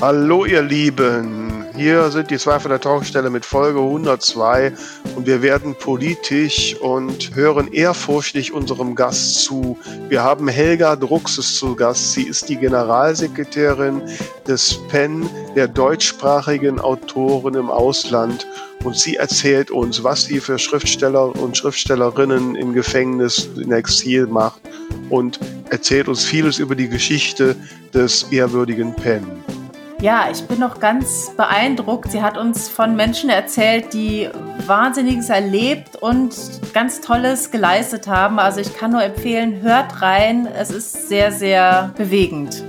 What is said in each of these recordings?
Hallo ihr Lieben, hier sind die zwei von der Talkstelle mit Folge 102 und wir werden politisch und hören ehrfurchtig unserem Gast zu. Wir haben Helga Druxes zu Gast. Sie ist die Generalsekretärin des PEN, der deutschsprachigen Autoren im Ausland und sie erzählt uns, was sie für Schriftsteller und Schriftstellerinnen im Gefängnis in Exil macht und erzählt uns vieles über die Geschichte des ehrwürdigen Penn. Ja, ich bin noch ganz beeindruckt. Sie hat uns von Menschen erzählt, die Wahnsinniges erlebt und ganz Tolles geleistet haben. Also ich kann nur empfehlen, hört rein. Es ist sehr, sehr bewegend.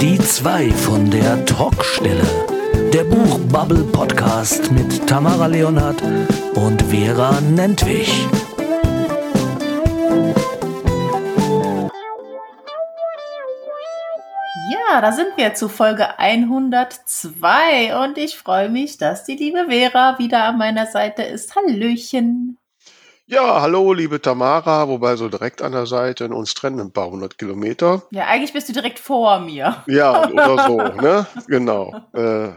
Die zwei von der Talkstelle. Der Buchbubble Podcast mit Tamara Leonhardt und Vera Nentwich. Ja, da sind wir zu Folge 102 und ich freue mich, dass die liebe Vera wieder an meiner Seite ist. Hallöchen. Ja, hallo, liebe Tamara, wobei so direkt an der Seite, uns trennen ein paar hundert Kilometer. Ja, eigentlich bist du direkt vor mir. Ja, oder so, ne? Genau. Äh,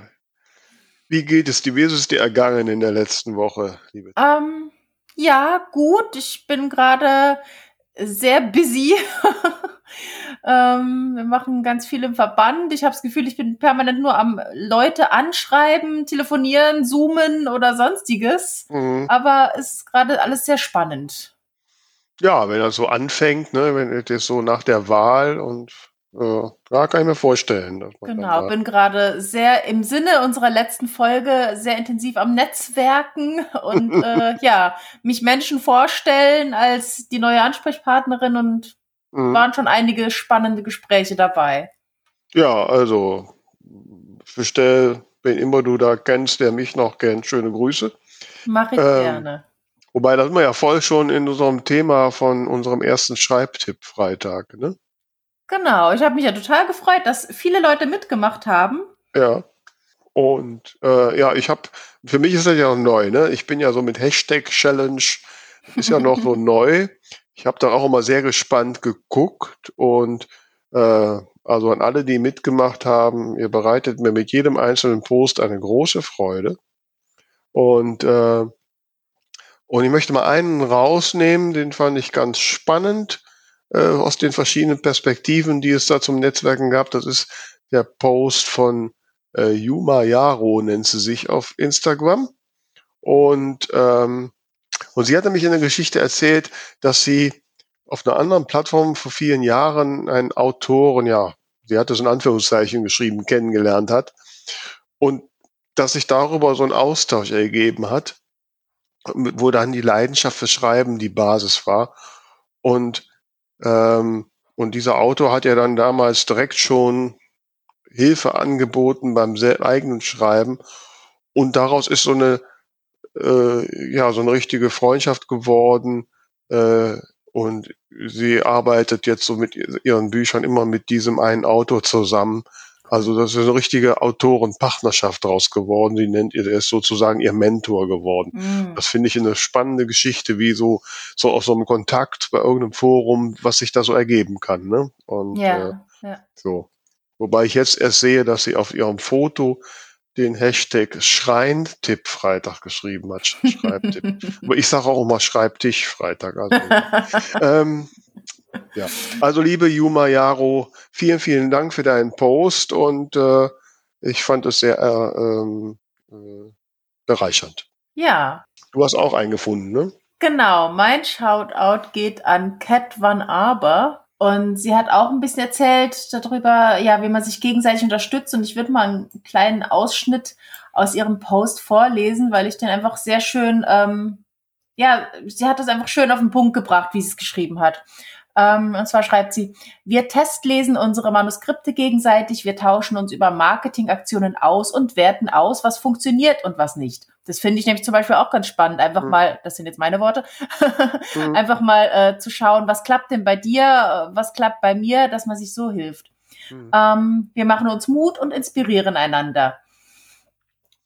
wie geht es dir? Wie ist es dir ergangen in der letzten Woche, liebe ähm, Ja, gut. Ich bin gerade sehr busy. ähm, wir machen ganz viel im Verband. Ich habe das Gefühl, ich bin permanent nur am Leute anschreiben, telefonieren, zoomen oder sonstiges. Mhm. Aber es ist gerade alles sehr spannend. Ja, wenn er so anfängt, ne, wenn es so nach der Wahl und ja, kann ich mir vorstellen. genau, bin gerade sehr im Sinne unserer letzten Folge sehr intensiv am Netzwerken und äh, ja, mich Menschen vorstellen als die neue Ansprechpartnerin und mhm. waren schon einige spannende Gespräche dabei. Ja, also bestell, wen immer du da kennst, der mich noch kennt, schöne Grüße. Mache ich ähm, gerne. Wobei, das sind wir ja voll schon in unserem Thema von unserem ersten Schreibtipp Freitag, ne? Genau, ich habe mich ja total gefreut, dass viele Leute mitgemacht haben. Ja. Und äh, ja, ich habe, für mich ist das ja noch neu, ne? Ich bin ja so mit Hashtag Challenge, ist ja noch so neu. Ich habe da auch immer sehr gespannt geguckt und äh, also an alle, die mitgemacht haben, ihr bereitet mir mit jedem einzelnen Post eine große Freude. Und, äh, und ich möchte mal einen rausnehmen, den fand ich ganz spannend äh, aus den verschiedenen Perspektiven, die es da zum Netzwerken gab. Das ist der Post von äh, Yuma Yaro, nennt sie sich auf Instagram. Und, ähm, und sie hatte mich in der Geschichte erzählt, dass sie auf einer anderen Plattform vor vielen Jahren einen Autoren, ja, sie hat es in Anführungszeichen geschrieben, kennengelernt hat. Und dass sich darüber so ein Austausch ergeben hat, wo dann die Leidenschaft für Schreiben die Basis war. Und ähm, und dieser Autor hat ja dann damals direkt schon Hilfe angeboten beim eigenen Schreiben. Und daraus ist so eine, äh, ja, so eine richtige Freundschaft geworden. Äh, und sie arbeitet jetzt so mit ihren Büchern immer mit diesem einen Autor zusammen. Also das ist eine richtige Autorenpartnerschaft draus geworden. Die nennt ihr, der ist sozusagen ihr Mentor geworden. Mm. Das finde ich eine spannende Geschichte, wie so, so aus so einem Kontakt bei irgendeinem Forum, was sich da so ergeben kann. Ne? Und ja, äh, ja. so. Wobei ich jetzt erst sehe, dass sie auf ihrem Foto den Hashtag Schrein-Tipp Freitag geschrieben hat. Schreibtipp. Aber ich sage auch immer Schreibtisch Freitag. Also, ähm, ja, also liebe Yuma Yaro, vielen, vielen Dank für deinen Post und äh, ich fand es sehr äh, ähm, äh, bereichernd. Ja. Du hast auch einen gefunden, ne? Genau, mein Shoutout geht an Cat Van Aber. Und sie hat auch ein bisschen erzählt darüber, ja, wie man sich gegenseitig unterstützt. Und ich würde mal einen kleinen Ausschnitt aus ihrem Post vorlesen, weil ich den einfach sehr schön, ähm, ja, sie hat das einfach schön auf den Punkt gebracht, wie sie es geschrieben hat. Ähm, und zwar schreibt sie, wir testlesen unsere Manuskripte gegenseitig, wir tauschen uns über Marketingaktionen aus und werten aus, was funktioniert und was nicht. Das finde ich nämlich zum Beispiel auch ganz spannend, einfach mhm. mal, das sind jetzt meine Worte, mhm. einfach mal äh, zu schauen, was klappt denn bei dir, was klappt bei mir, dass man sich so hilft. Mhm. Ähm, wir machen uns Mut und inspirieren einander.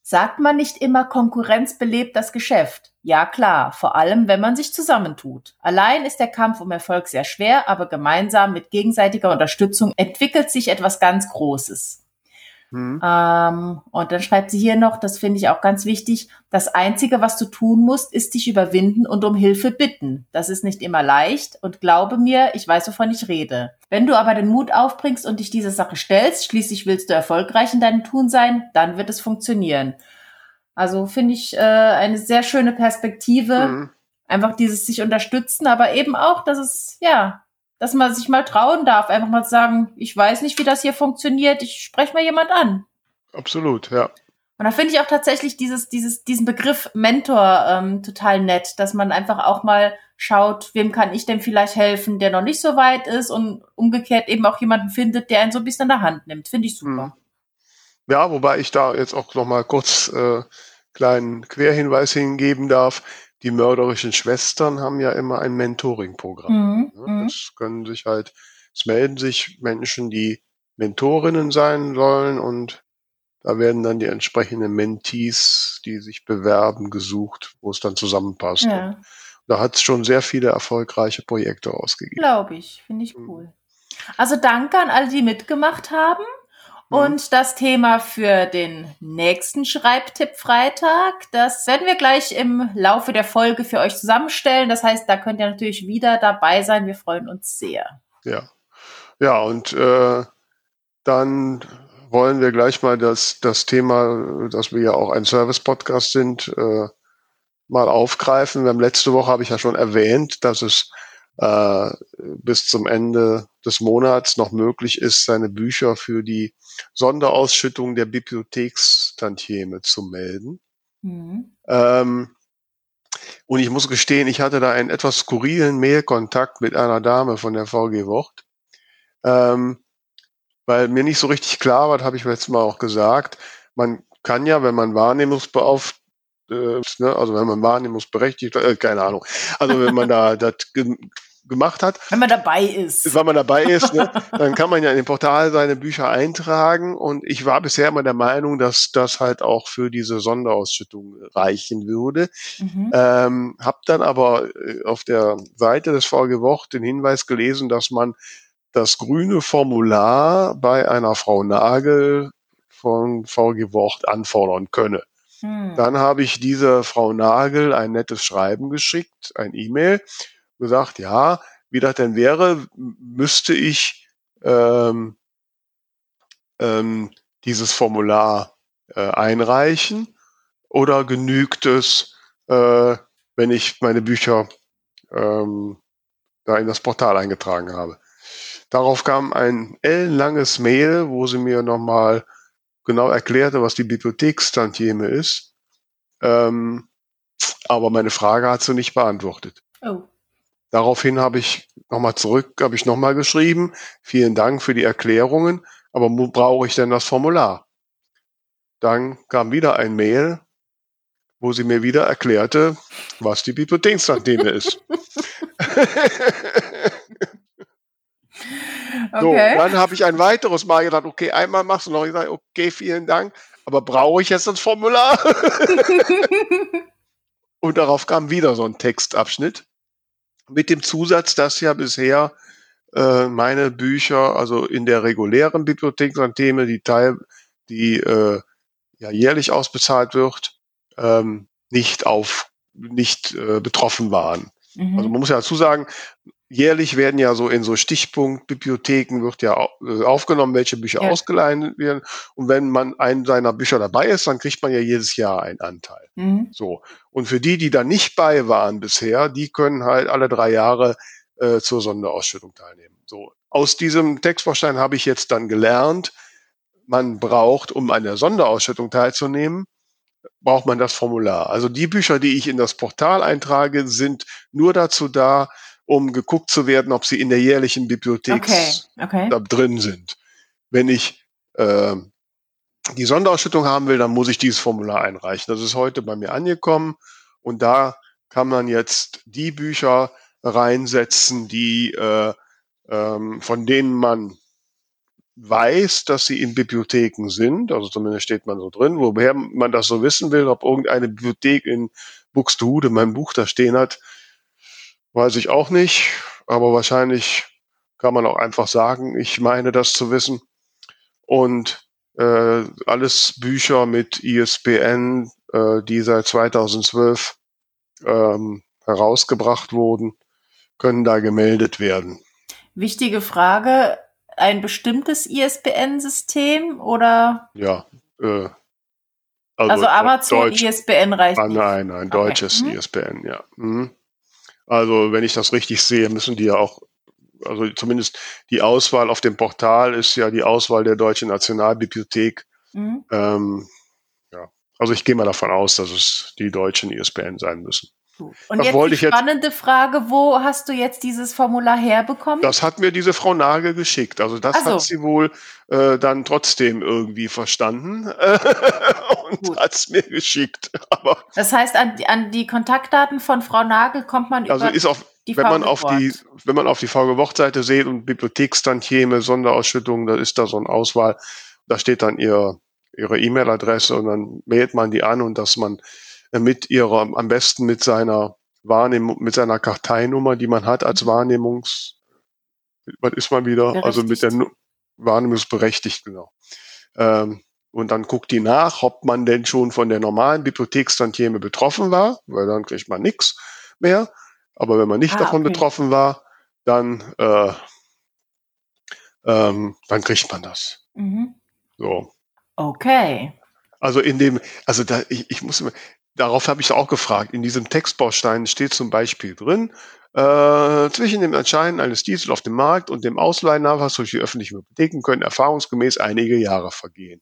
Sagt man nicht immer, Konkurrenz belebt das Geschäft? Ja klar, vor allem wenn man sich zusammentut. Allein ist der Kampf um Erfolg sehr schwer, aber gemeinsam mit gegenseitiger Unterstützung entwickelt sich etwas ganz Großes. Mhm. Ähm, und dann schreibt sie hier noch, das finde ich auch ganz wichtig, das Einzige, was du tun musst, ist dich überwinden und um Hilfe bitten. Das ist nicht immer leicht und glaube mir, ich weiß, wovon ich rede. Wenn du aber den Mut aufbringst und dich dieser Sache stellst, schließlich willst du erfolgreich in deinem Tun sein, dann wird es funktionieren. Also finde ich äh, eine sehr schöne Perspektive. Mhm. Einfach dieses sich unterstützen, aber eben auch, dass es, ja, dass man sich mal trauen darf, einfach mal sagen, ich weiß nicht, wie das hier funktioniert, ich spreche mal jemand an. Absolut, ja. Und da finde ich auch tatsächlich dieses, dieses, diesen Begriff Mentor ähm, total nett, dass man einfach auch mal schaut, wem kann ich denn vielleicht helfen, der noch nicht so weit ist und umgekehrt eben auch jemanden findet, der einen so ein bisschen an der Hand nimmt. Finde ich super. Hm. Ja, wobei ich da jetzt auch noch mal kurz äh, kleinen Querhinweis hingeben darf die mörderischen Schwestern haben ja immer ein Mentoring-Programm. Mhm. Ne? Mhm. Das können sich halt, es melden sich Menschen, die Mentorinnen sein sollen und da werden dann die entsprechenden Mentees, die sich bewerben, gesucht, wo es dann zusammenpasst. Ja. Da hat es schon sehr viele erfolgreiche Projekte ausgegeben. Glaube ich, finde ich mhm. cool. Also danke an alle, die mitgemacht haben. Mhm. Und das Thema für den nächsten Schreibtipp-Freitag, das werden wir gleich im Laufe der Folge für euch zusammenstellen. Das heißt, da könnt ihr natürlich wieder dabei sein. Wir freuen uns sehr. Ja, ja und äh, dann wollen wir gleich mal das, das Thema, dass wir ja auch ein Service-Podcast sind, äh, mal aufgreifen. Wir haben letzte Woche, habe ich ja schon erwähnt, dass es äh, bis zum Ende des Monats noch möglich ist, seine Bücher für die Sonderausschüttung der Bibliothekstantieme zu melden. Mhm. Ähm, und ich muss gestehen, ich hatte da einen etwas skurrilen Mailkontakt mit einer Dame von der VG Wort, ähm, weil mir nicht so richtig klar war, habe ich letztes Mal auch gesagt, man kann ja, wenn man Wahrnehmungsbeauftragter äh, ne, also wenn man wahrnehmungsberechtigt, äh, keine Ahnung, also wenn man da das gemacht hat. Wenn man dabei ist. Wenn man dabei ist, ne, dann kann man ja in dem Portal seine Bücher eintragen. Und ich war bisher immer der Meinung, dass das halt auch für diese Sonderausschüttung reichen würde. Mhm. Ähm, hab dann aber äh, auf der Seite des VG Wort den Hinweis gelesen, dass man das grüne Formular bei einer Frau Nagel von VG Wort anfordern könne. Hm. Dann habe ich dieser Frau Nagel ein nettes Schreiben geschickt, ein E-Mail, gesagt, ja, wie das denn wäre, müsste ich ähm, ähm, dieses Formular äh, einreichen oder genügt es, äh, wenn ich meine Bücher ähm, da in das Portal eingetragen habe. Darauf kam ein ellenlanges Mail, wo sie mir nochmal genau erklärte, was die Bibliothekstantieme ist. Ähm, aber meine Frage hat sie nicht beantwortet. Oh. Daraufhin habe ich nochmal zurück, habe ich nochmal geschrieben. Vielen Dank für die Erklärungen. Aber wo brauche ich denn das Formular? Dann kam wieder ein Mail, wo sie mir wieder erklärte, was die Bibliothekstantieme ist. Okay. So, dann habe ich ein weiteres Mal gedacht, okay, einmal machst du noch. Ich sage, okay, vielen Dank, aber brauche ich jetzt das Formular? Und darauf kam wieder so ein Textabschnitt mit dem Zusatz, dass ja bisher äh, meine Bücher, also in der regulären Bibliothek Themen, die Teil, die äh, ja jährlich ausbezahlt wird, ähm, nicht auf nicht äh, betroffen waren. Mhm. Also man muss ja dazu sagen, jährlich werden ja so in so Stichpunktbibliotheken wird ja äh, aufgenommen, welche Bücher ja. ausgeleihen werden. Und wenn man einen seiner Bücher dabei ist, dann kriegt man ja jedes Jahr einen Anteil. Mhm. So. Und für die, die da nicht bei waren bisher, die können halt alle drei Jahre äh, zur Sonderausschüttung teilnehmen. So. Aus diesem Textbaustein habe ich jetzt dann gelernt, man braucht, um an der Sonderausschüttung teilzunehmen, braucht man das Formular. Also die Bücher, die ich in das Portal eintrage, sind nur dazu da, um geguckt zu werden, ob sie in der jährlichen Bibliothek okay, okay. da drin sind. Wenn ich äh, die Sonderausschüttung haben will, dann muss ich dieses Formular einreichen. Das ist heute bei mir angekommen und da kann man jetzt die Bücher reinsetzen, die äh, ähm, von denen man weiß, dass sie in Bibliotheken sind, also zumindest steht man so drin, woher man das so wissen will, ob irgendeine Bibliothek in Buxtehude mein Buch da stehen hat, weiß ich auch nicht, aber wahrscheinlich kann man auch einfach sagen, ich meine das zu wissen. Und äh, alles Bücher mit ISBN, äh, die seit 2012 ähm, herausgebracht wurden, können da gemeldet werden. Wichtige Frage, ein bestimmtes ISBN-System oder? Ja. Äh, also, also Amazon Deutsch, ISBN reicht ah, Nein, nein, deutsches okay. mhm. ISBN, ja. Mhm. Also wenn ich das richtig sehe, müssen die ja auch, also zumindest die Auswahl auf dem Portal ist ja die Auswahl der Deutschen Nationalbibliothek. Mhm. Ähm, ja. Also ich gehe mal davon aus, dass es die deutschen ISBN sein müssen. Und das jetzt die spannende jetzt, Frage, wo hast du jetzt dieses Formular herbekommen? Das hat mir diese Frau Nagel geschickt. Also das so. hat sie wohl äh, dann trotzdem irgendwie verstanden und hat es mir geschickt. Aber das heißt, an, an, die Kontaktdaten von Frau Nagel kommt man also über ist auf, die wenn man auf die wenn man auf die VG Wortseite sieht und Bibliothekstantieme, Sonderausschüttungen, da ist da so eine Auswahl. Da steht dann ihr ihre E-Mail-Adresse und dann mailt man die an und dass man mit ihrer, am besten mit seiner Wahrnehmung, mit seiner Karteinummer, die man hat als mhm. Wahrnehmungs, was ist man wieder? Also mit der Wahrnehmungsberechtigt, genau. Ähm, und dann guckt die nach, ob man denn schon von der normalen Bibliothekstantieme betroffen war, weil dann kriegt man nichts mehr. Aber wenn man nicht ah, davon okay. betroffen war, dann, äh, ähm, dann kriegt man das. Mhm. So. Okay. Also in dem, also da, ich, ich muss immer, darauf habe ich auch gefragt. In diesem Textbaustein steht zum Beispiel drin, äh, zwischen dem Erscheinen eines Titels auf dem Markt und dem Ausleihennachweis durch die öffentlichen Bibliotheken können erfahrungsgemäß einige Jahre vergehen.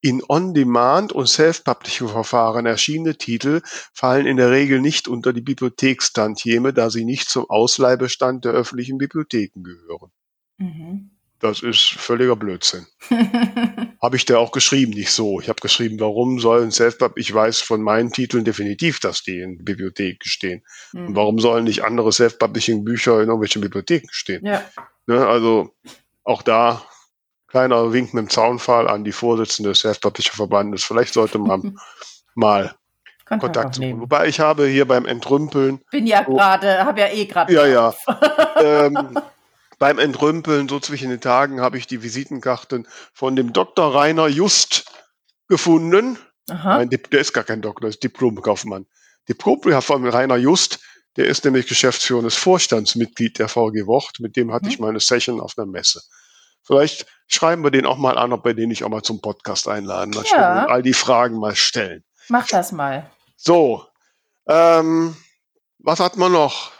In On-Demand- und Self-Publishing-Verfahren erschienene Titel fallen in der Regel nicht unter die Bibliothekstantieme, da sie nicht zum Ausleihbestand der öffentlichen Bibliotheken gehören. Mhm. Das ist völliger Blödsinn. habe ich da auch geschrieben, nicht so. Ich habe geschrieben, warum sollen Self-Pub, ich weiß von meinen Titeln definitiv, dass die in Bibliotheken stehen. Mhm. Und warum sollen nicht andere Self-Publishing-Bücher in irgendwelchen Bibliotheken stehen? Ja. Ne, also auch da kleiner Wink mit dem Zaunfall an die Vorsitzende des Self-Publisher-Verbandes. Vielleicht sollte man mal Kontakt, Kontakt suchen. Wobei ich habe hier beim Entrümpeln. Bin ja gerade, habe ja eh gerade. Ja, ja. ähm, beim Entrümpeln, so zwischen den Tagen, habe ich die Visitenkarten von dem Dr. Rainer Just gefunden. Aha. Nein, der ist gar kein Doktor, ist Diplomkaufmann. Diplomkaufmann von Rainer Just, der ist nämlich geschäftsführendes Vorstandsmitglied der VG Wort. Mit dem hatte mhm. ich meine Session auf einer Messe. Vielleicht schreiben wir den auch mal an, ob wir den nicht auch mal zum Podcast einladen. Dann ja. all die Fragen mal stellen. Mach das mal. So, ähm, was hat man noch?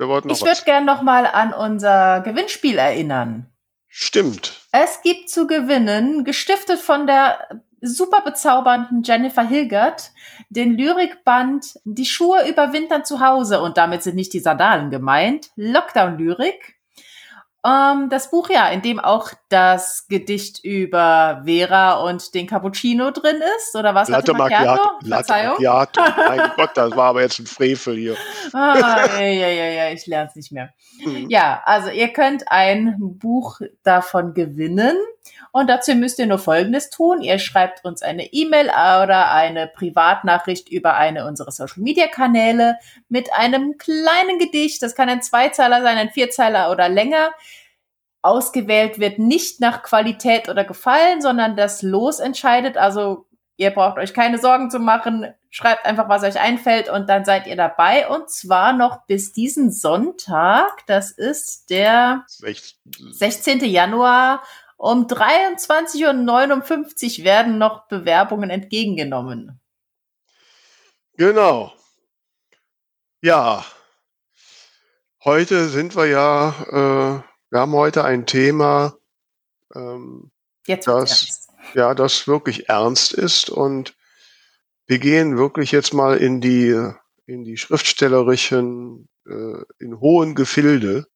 Wir wollten noch ich würde gerne noch mal an unser Gewinnspiel erinnern. Stimmt. Es gibt zu gewinnen, gestiftet von der super bezaubernden Jennifer Hilgert, den Lyrikband Die Schuhe überwintern zu Hause und damit sind nicht die Sandalen gemeint, Lockdown-Lyrik ähm, das Buch ja, in dem auch das Gedicht über Vera und den Cappuccino drin ist, oder was? Latte, Macchiato? Latte Macchiato. mein Gott, das war aber jetzt ein Frevel hier. Ah, ja, ja, ja, ja, ich lerne es nicht mehr. Mhm. Ja, also ihr könnt ein Buch davon gewinnen. Und dazu müsst ihr nur Folgendes tun. Ihr schreibt uns eine E-Mail oder eine Privatnachricht über eine unserer Social-Media-Kanäle mit einem kleinen Gedicht. Das kann ein Zweizeiler sein, ein Vierzeiler oder länger. Ausgewählt wird nicht nach Qualität oder Gefallen, sondern das Los entscheidet. Also ihr braucht euch keine Sorgen zu machen. Schreibt einfach, was euch einfällt und dann seid ihr dabei. Und zwar noch bis diesen Sonntag. Das ist der 16. Januar um 23.59 Uhr werden noch Bewerbungen entgegengenommen. Genau. Ja. Heute sind wir ja, äh, wir haben heute ein Thema, ähm, Jetzt das, ja, das wirklich ernst ist und wir gehen wirklich jetzt mal in die, in die schriftstellerischen, äh, in hohen Gefilde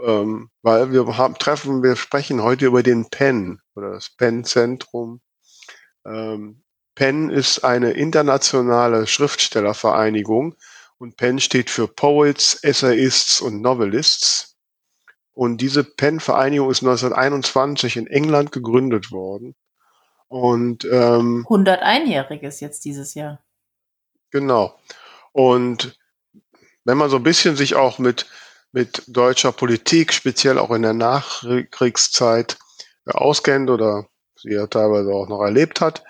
ähm, weil wir haben treffen, wir sprechen heute über den PEN oder das PEN-Zentrum. Ähm, PEN ist eine internationale Schriftstellervereinigung und PEN steht für Poets, Essayists und Novelists. Und diese PEN-Vereinigung ist 1921 in England gegründet worden. Und ähm, 101-jähriges jetzt dieses Jahr. Genau. Und wenn man so ein bisschen sich auch mit, mit deutscher Politik, speziell auch in der Nachkriegszeit, äh, auskennt oder sie ja teilweise auch noch erlebt hat,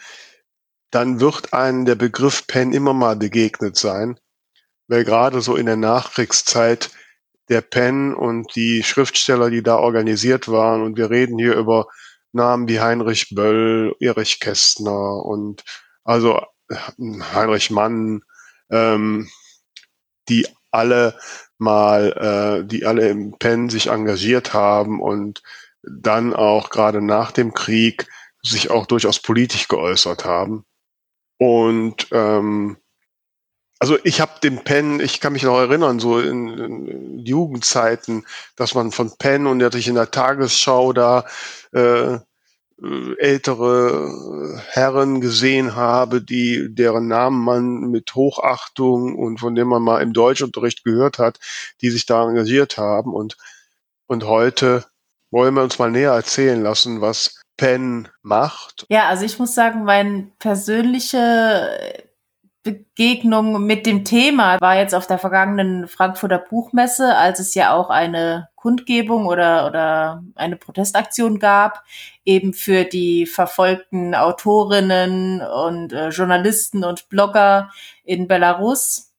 dann wird einem der Begriff Pen immer mal begegnet sein, weil gerade so in der Nachkriegszeit der Pen und die Schriftsteller, die da organisiert waren, und wir reden hier über Namen wie Heinrich Böll, Erich Kästner und also äh, Heinrich Mann, ähm, die alle mal, äh, die alle im Pen sich engagiert haben und dann auch gerade nach dem Krieg sich auch durchaus politisch geäußert haben. Und ähm, also ich habe den Pen, ich kann mich noch erinnern, so in, in Jugendzeiten, dass man von Pen und dass ich in der Tagesschau da äh, ältere Herren gesehen habe, die deren Namen man mit Hochachtung und von dem man mal im Deutschunterricht gehört hat, die sich da engagiert haben und und heute wollen wir uns mal näher erzählen lassen, was Penn macht. Ja, also ich muss sagen, meine persönliche Begegnung mit dem Thema war jetzt auf der vergangenen Frankfurter Buchmesse, als es ja auch eine Kundgebung oder, oder eine Protestaktion gab, eben für die verfolgten Autorinnen und äh, Journalisten und Blogger in Belarus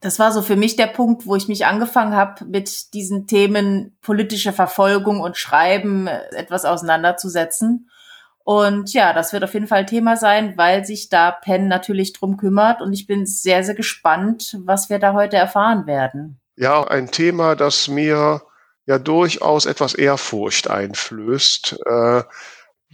das war so für mich der Punkt, wo ich mich angefangen habe, mit diesen Themen politische Verfolgung und Schreiben äh, etwas auseinanderzusetzen. Und ja, das wird auf jeden Fall Thema sein, weil sich da Penn natürlich drum kümmert. Und ich bin sehr, sehr gespannt, was wir da heute erfahren werden. Ja, ein Thema, das mir ja durchaus etwas Ehrfurcht einflößt, äh,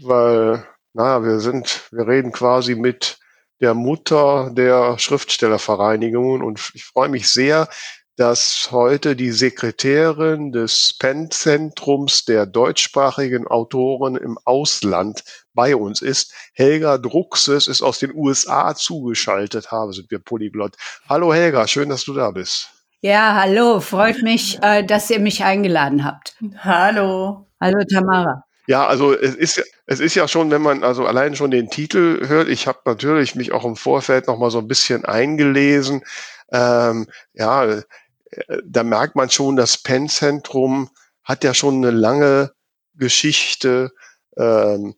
weil, naja, wir sind, wir reden quasi mit der Mutter der Schriftstellervereinigungen und ich freue mich sehr, dass heute die Sekretärin des PEN-Zentrums der deutschsprachigen Autoren im Ausland bei uns ist. Helga Druxes ist aus den USA zugeschaltet, habe sind wir Polyglott. Hallo Helga, schön, dass du da bist. Ja, hallo, freut mich, äh, dass ihr mich eingeladen habt. Hallo. Hallo Tamara. Ja, also es ist, es ist ja schon, wenn man also allein schon den Titel hört, ich habe natürlich mich auch im Vorfeld noch mal so ein bisschen eingelesen. Ähm, ja, äh, da merkt man schon, das Penn-Zentrum hat ja schon eine lange Geschichte. Ähm,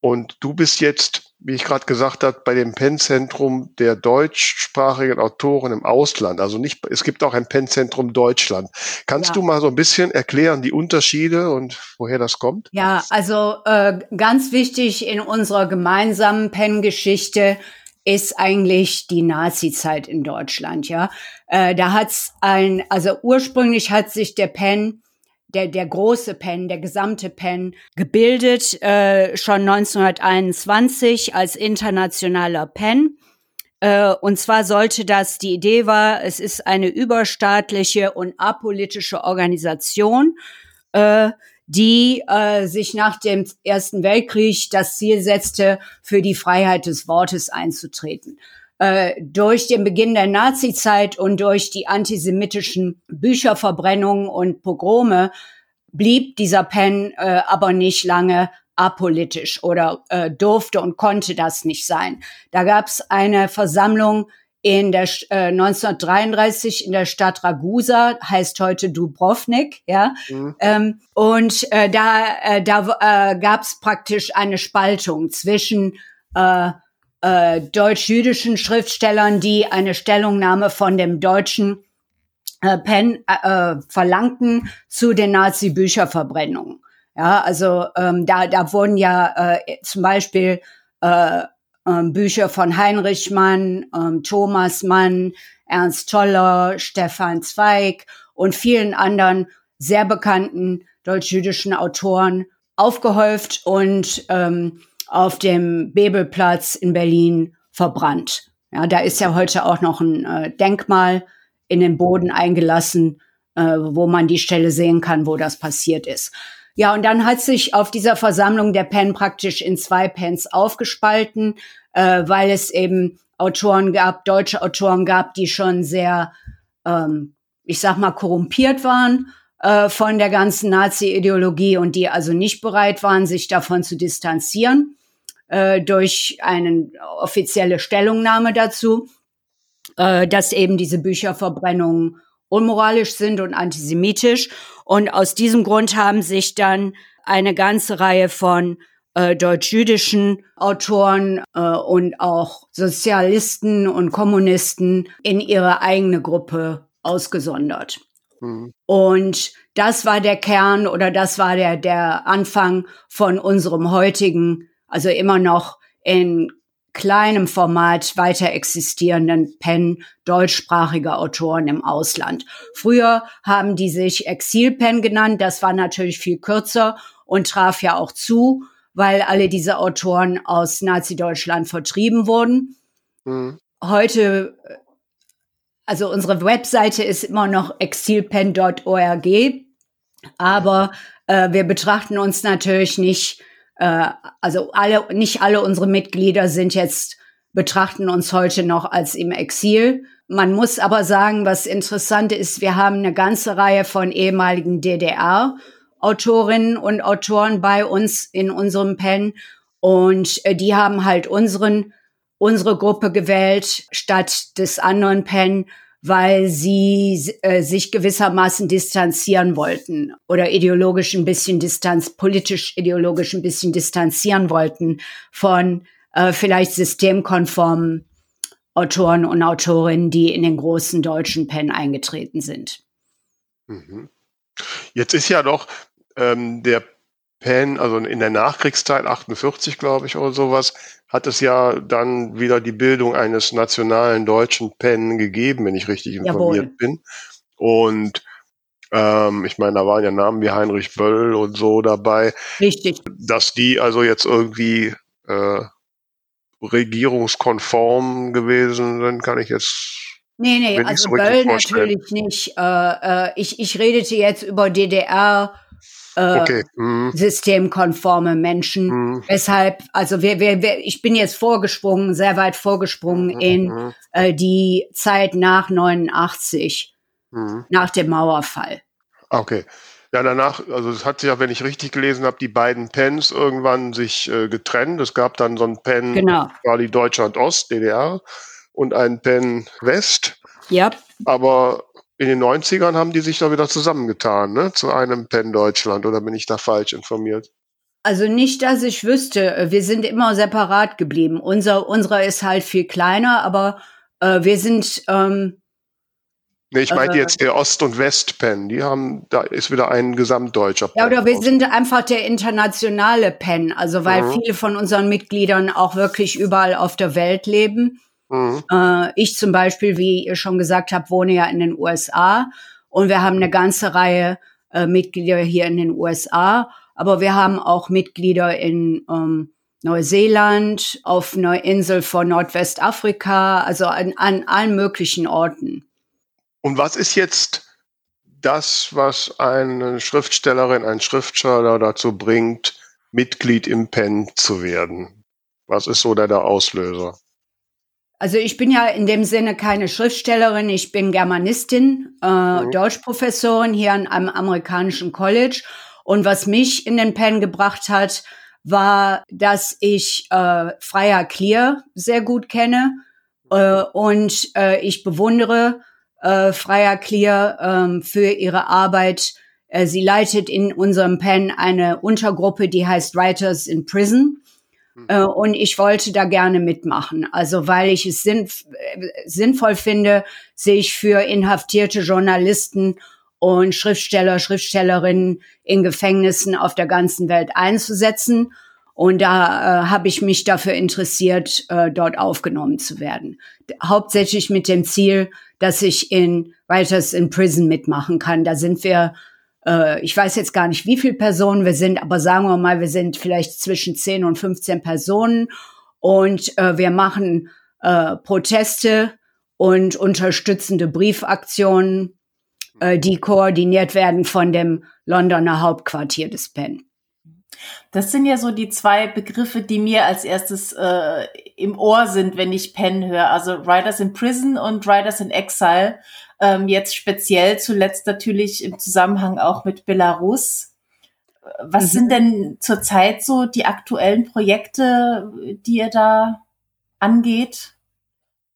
und du bist jetzt wie ich gerade gesagt habe, bei dem Pen-Zentrum der deutschsprachigen Autoren im Ausland. Also nicht, es gibt auch ein Pen-Zentrum Deutschland. Kannst ja. du mal so ein bisschen erklären die Unterschiede und woher das kommt? Ja, also äh, ganz wichtig in unserer gemeinsamen Pen-Geschichte ist eigentlich die Nazi-Zeit in Deutschland. Ja, äh, da hat's ein, also ursprünglich hat sich der Pen der, der große Pen, der gesamte Pen, gebildet, äh, schon 1921 als internationaler Pen. Äh, und zwar sollte das, die Idee war, es ist eine überstaatliche und apolitische Organisation, äh, die äh, sich nach dem Ersten Weltkrieg das Ziel setzte, für die Freiheit des Wortes einzutreten. Äh, durch den Beginn der Nazizeit und durch die antisemitischen Bücherverbrennungen und Pogrome blieb dieser Pen äh, aber nicht lange apolitisch oder äh, durfte und konnte das nicht sein. Da gab es eine Versammlung in der äh, 1933 in der Stadt Ragusa, heißt heute Dubrovnik, ja. Mhm. Ähm, und äh, da äh, da äh, gab es praktisch eine Spaltung zwischen äh, äh, deutsch-jüdischen Schriftstellern, die eine Stellungnahme von dem deutschen äh, Pen äh, verlangten zu den Nazi-Bücherverbrennungen. Ja, also ähm, da, da wurden ja äh, zum Beispiel äh, äh, Bücher von Heinrich Mann, äh, Thomas Mann, Ernst Toller, Stefan Zweig und vielen anderen sehr bekannten deutsch-jüdischen Autoren aufgehäuft und ähm, auf dem Bebelplatz in Berlin verbrannt. Ja, da ist ja heute auch noch ein äh, Denkmal in den Boden eingelassen, äh, wo man die Stelle sehen kann, wo das passiert ist. Ja, und dann hat sich auf dieser Versammlung der Pen praktisch in zwei Pens aufgespalten, äh, weil es eben Autoren gab, deutsche Autoren gab, die schon sehr, ähm, ich sag mal, korrumpiert waren äh, von der ganzen Nazi-Ideologie und die also nicht bereit waren, sich davon zu distanzieren äh, durch eine offizielle Stellungnahme dazu, äh, dass eben diese Bücherverbrennungen unmoralisch sind und antisemitisch. Und aus diesem Grund haben sich dann eine ganze Reihe von äh, deutsch-jüdischen Autoren äh, und auch Sozialisten und Kommunisten in ihre eigene Gruppe ausgesondert. Mhm. Und das war der Kern oder das war der, der Anfang von unserem heutigen, also immer noch in kleinem Format weiter existierenden Pen deutschsprachiger Autoren im Ausland. Früher haben die sich Exilpen genannt, das war natürlich viel kürzer und traf ja auch zu, weil alle diese Autoren aus Nazi-Deutschland vertrieben wurden. Mhm. Heute, also unsere Webseite ist immer noch exilpen.org, aber äh, wir betrachten uns natürlich nicht äh, also alle, nicht alle unsere Mitglieder sind jetzt, betrachten uns heute noch als im Exil. Man muss aber sagen, was interessant ist, wir haben eine ganze Reihe von ehemaligen DDR Autorinnen und Autoren bei uns in unserem Pen und äh, die haben halt unseren unsere Gruppe gewählt statt des anderen Pen, weil sie äh, sich gewissermaßen distanzieren wollten oder ideologisch ein bisschen distanz, politisch ideologisch ein bisschen distanzieren wollten von äh, vielleicht systemkonformen Autoren und Autorinnen, die in den großen deutschen Pen eingetreten sind. Mhm. Jetzt ist ja doch ähm, der Pen, also in der Nachkriegszeit, 48 glaube ich oder sowas, hat es ja dann wieder die Bildung eines nationalen deutschen Pen gegeben, wenn ich richtig informiert Jawohl. bin. Und ähm, ich meine, da waren ja Namen wie Heinrich Böll und so dabei. Richtig. Dass die also jetzt irgendwie äh, regierungskonform gewesen sind, kann ich jetzt Nee, nee, also so Böll natürlich nicht. Äh, äh, ich, ich redete jetzt über DDR äh, okay. mhm. systemkonforme Menschen. Mhm. Weshalb, also wir, wir, wir, ich bin jetzt vorgesprungen, sehr weit vorgesprungen mhm. in mhm. äh, die Zeit nach 89, mhm. nach dem Mauerfall. Okay. Ja, danach, also es hat sich ja, wenn ich richtig gelesen habe, die beiden Pens irgendwann sich äh, getrennt. Es gab dann so ein Pen, genau. war die Deutschland Ost, DDR, und ein Pen West. Ja. Aber in den 90ern haben die sich da wieder zusammengetan, ne? Zu einem Penn Deutschland, oder bin ich da falsch informiert? Also nicht, dass ich wüsste. Wir sind immer separat geblieben. Unser, unserer ist halt viel kleiner, aber äh, wir sind. Ähm, nee, ich meinte äh, jetzt der Ost- und West-Pen. Die haben, da ist wieder ein gesamtdeutscher Pen. Ja, oder wir sind einfach der internationale Pen. Also weil mhm. viele von unseren Mitgliedern auch wirklich überall auf der Welt leben. Mhm. Äh, ich zum Beispiel, wie ihr schon gesagt habt, wohne ja in den USA und wir haben eine ganze Reihe äh, Mitglieder hier in den USA, aber wir haben auch Mitglieder in ähm, Neuseeland, auf einer Insel von Nordwestafrika, also an, an allen möglichen Orten. Und was ist jetzt das, was eine Schriftstellerin, ein Schriftsteller dazu bringt, Mitglied im PEN zu werden? Was ist so der, der Auslöser? Also ich bin ja in dem Sinne keine Schriftstellerin, ich bin Germanistin, äh, mhm. Deutschprofessorin hier an einem amerikanischen College. Und was mich in den Pen gebracht hat, war, dass ich äh, Freier Clear sehr gut kenne äh, und äh, ich bewundere äh, Freier Clear äh, für ihre Arbeit. Äh, sie leitet in unserem Pen eine Untergruppe, die heißt Writers in Prison. Äh, und ich wollte da gerne mitmachen. Also weil ich es sinn, sinnvoll finde, sich für inhaftierte Journalisten und Schriftsteller, Schriftstellerinnen in Gefängnissen auf der ganzen Welt einzusetzen. Und da äh, habe ich mich dafür interessiert, äh, dort aufgenommen zu werden. Hauptsächlich mit dem Ziel, dass ich in Writers in Prison mitmachen kann. Da sind wir äh, ich weiß jetzt gar nicht, wie viele Personen wir sind, aber sagen wir mal, wir sind vielleicht zwischen 10 und 15 Personen und äh, wir machen äh, Proteste und unterstützende Briefaktionen, äh, die koordiniert werden von dem Londoner Hauptquartier des PEN. Das sind ja so die zwei Begriffe, die mir als erstes äh, im Ohr sind, wenn ich Penn höre. Also Riders in Prison und Riders in Exile. Ähm, jetzt speziell zuletzt natürlich im Zusammenhang auch mit Belarus. Was mhm. sind denn zurzeit so die aktuellen Projekte, die ihr da angeht?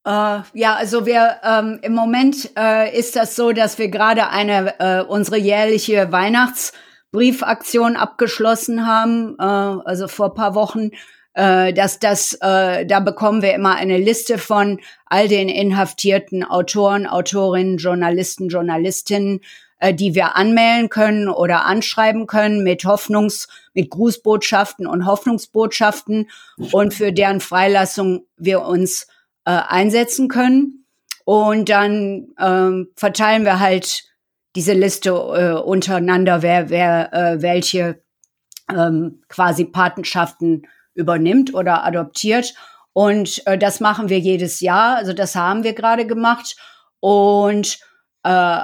Uh, ja, also wir ähm, im Moment äh, ist das so, dass wir gerade eine äh, unsere jährliche Weihnachtsbriefaktion abgeschlossen haben, äh, also vor paar Wochen. Äh, dass das, äh, da bekommen wir immer eine Liste von all den inhaftierten Autoren, Autorinnen, Journalisten, Journalistinnen, äh, die wir anmelden können oder anschreiben können mit Hoffnungs, mit Grußbotschaften und Hoffnungsbotschaften und für deren Freilassung wir uns äh, einsetzen können. Und dann ähm, verteilen wir halt diese Liste äh, untereinander, wer, wer äh, welche ähm, quasi Patenschaften übernimmt oder adoptiert. Und äh, das machen wir jedes Jahr. Also das haben wir gerade gemacht. Und äh,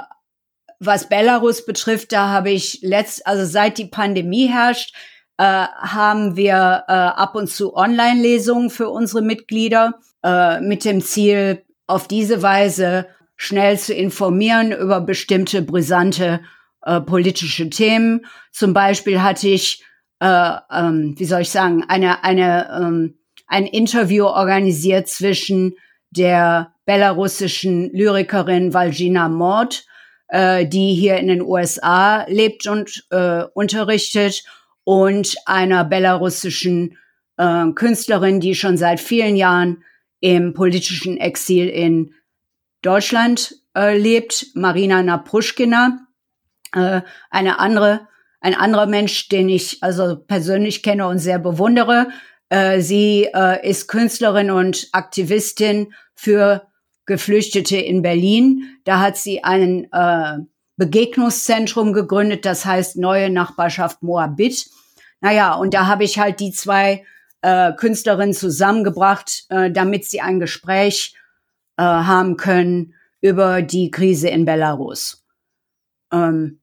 was Belarus betrifft, da habe ich letzt, also seit die Pandemie herrscht, äh, haben wir äh, ab und zu Online-Lesungen für unsere Mitglieder äh, mit dem Ziel, auf diese Weise schnell zu informieren über bestimmte brisante äh, politische Themen. Zum Beispiel hatte ich äh, ähm, wie soll ich sagen, eine, eine, ähm, ein Interview organisiert zwischen der belarussischen Lyrikerin Valgina Mord, äh, die hier in den USA lebt und äh, unterrichtet, und einer belarussischen äh, Künstlerin, die schon seit vielen Jahren im politischen Exil in Deutschland äh, lebt, Marina Napruschkina. Äh, eine andere ein anderer Mensch, den ich also persönlich kenne und sehr bewundere. Äh, sie äh, ist Künstlerin und Aktivistin für Geflüchtete in Berlin. Da hat sie ein äh, Begegnungszentrum gegründet, das heißt Neue Nachbarschaft Moabit. Naja, und da habe ich halt die zwei äh, Künstlerinnen zusammengebracht, äh, damit sie ein Gespräch äh, haben können über die Krise in Belarus. Ähm,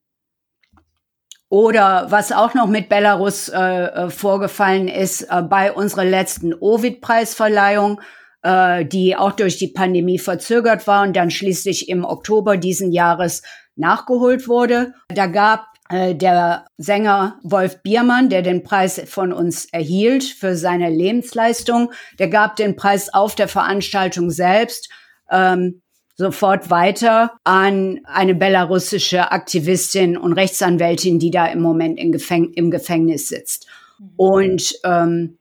oder was auch noch mit Belarus äh, äh, vorgefallen ist, äh, bei unserer letzten Ovid-Preisverleihung, äh, die auch durch die Pandemie verzögert war und dann schließlich im Oktober diesen Jahres nachgeholt wurde. Da gab äh, der Sänger Wolf Biermann, der den Preis von uns erhielt für seine Lebensleistung, der gab den Preis auf der Veranstaltung selbst. Ähm, sofort weiter an eine belarussische Aktivistin und Rechtsanwältin, die da im Moment im, Gefäng im Gefängnis sitzt. Mhm. Und ähm,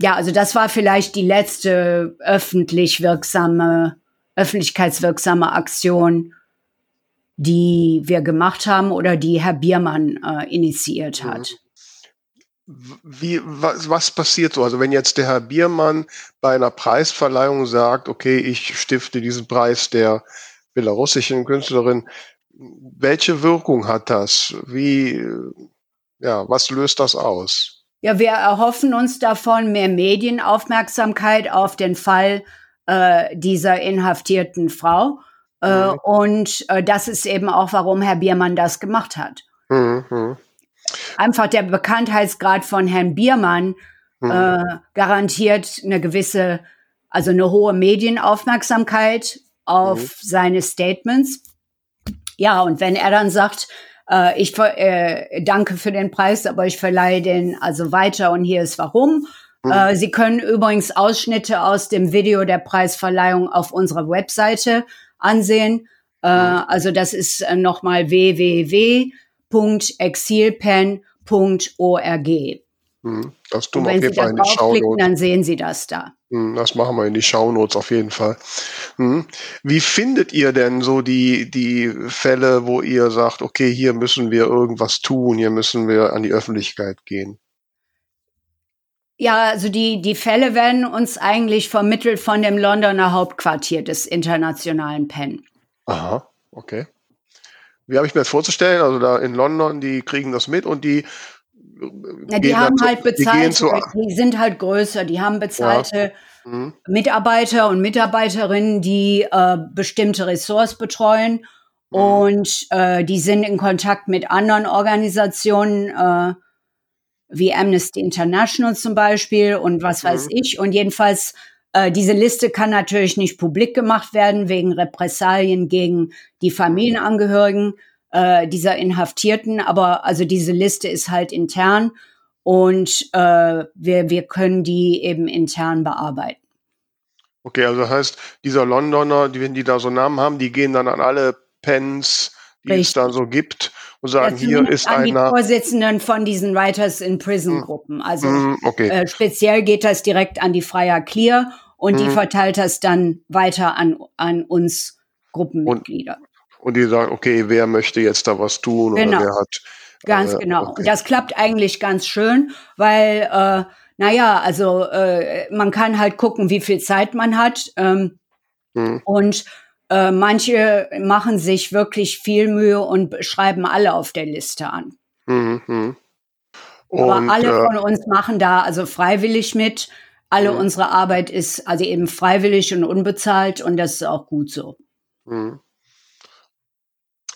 ja, also das war vielleicht die letzte öffentlich wirksame, öffentlichkeitswirksame Aktion, die wir gemacht haben oder die Herr Biermann äh, initiiert hat. Mhm. Wie, was, was passiert so? Also wenn jetzt der Herr Biermann bei einer Preisverleihung sagt, okay, ich stifte diesen Preis der belarussischen Künstlerin, welche Wirkung hat das? Wie, ja, was löst das aus? Ja, wir erhoffen uns davon mehr Medienaufmerksamkeit auf den Fall äh, dieser inhaftierten Frau. Äh, mhm. Und äh, das ist eben auch, warum Herr Biermann das gemacht hat. Mhm. Einfach der Bekanntheitsgrad von Herrn Biermann mhm. äh, garantiert eine gewisse, also eine hohe Medienaufmerksamkeit auf mhm. seine Statements. Ja, und wenn er dann sagt, äh, ich äh, danke für den Preis, aber ich verleihe den also weiter und hier ist warum. Mhm. Äh, Sie können übrigens Ausschnitte aus dem Video der Preisverleihung auf unserer Webseite ansehen. Äh, mhm. also das ist äh, nochmal www www.exilpen.org. Hm, das tun wir auf jeden Fall in die Shownotes. Dann sehen Sie das da. Hm, das machen wir in die Shownotes auf jeden Fall. Hm. Wie findet ihr denn so die, die Fälle, wo ihr sagt, okay, hier müssen wir irgendwas tun, hier müssen wir an die Öffentlichkeit gehen? Ja, also die, die Fälle werden uns eigentlich vermittelt von dem Londoner Hauptquartier des internationalen PEN. Aha, okay wie habe ich mir das vorzustellen? Also da in London, die kriegen das mit und die ja, die haben halt bezahlt, die, die, sind halt größer, die haben bezahlte ja. mhm. Mitarbeiter und Mitarbeiterinnen, die äh, bestimmte Ressorts betreuen mhm. und äh, die sind in Kontakt mit anderen Organisationen äh, wie Amnesty International zum Beispiel und was weiß mhm. ich und jedenfalls Äh, diese Liste kann natürlich nicht publik gemacht werden wegen Repressalien gegen die Familienangehörigen äh, dieser Inhaftierten. Aber also diese Liste ist halt intern und äh, wir, wir können die eben intern bearbeiten. Okay, also das heißt, dieser Londoner, die, wenn die da so Namen haben, die gehen dann an alle Pens, die Richtig. es da so gibt und sagen, ja, hier ist an einer. Die Vorsitzenden von diesen Writers in Prison hm. Gruppen. Also mm, okay. äh, speziell geht das direkt an die Freier Clear und die hm. verteilt das dann weiter an, an uns Gruppenmitglieder. Und, und die sagen, okay, wer möchte jetzt da was tun genau. oder wer hat. Ganz äh, genau. Okay. Und das klappt eigentlich ganz schön, weil äh, naja, also äh, man kann halt gucken, wie viel Zeit man hat. Ähm, mhm. Und äh, manche machen sich wirklich viel Mühe und schreiben alle auf der Liste an. Mhm. Und, Aber alle äh, von uns machen da also freiwillig mit. Alle mhm. unsere Arbeit ist also eben freiwillig und unbezahlt und das ist auch gut so. Mhm.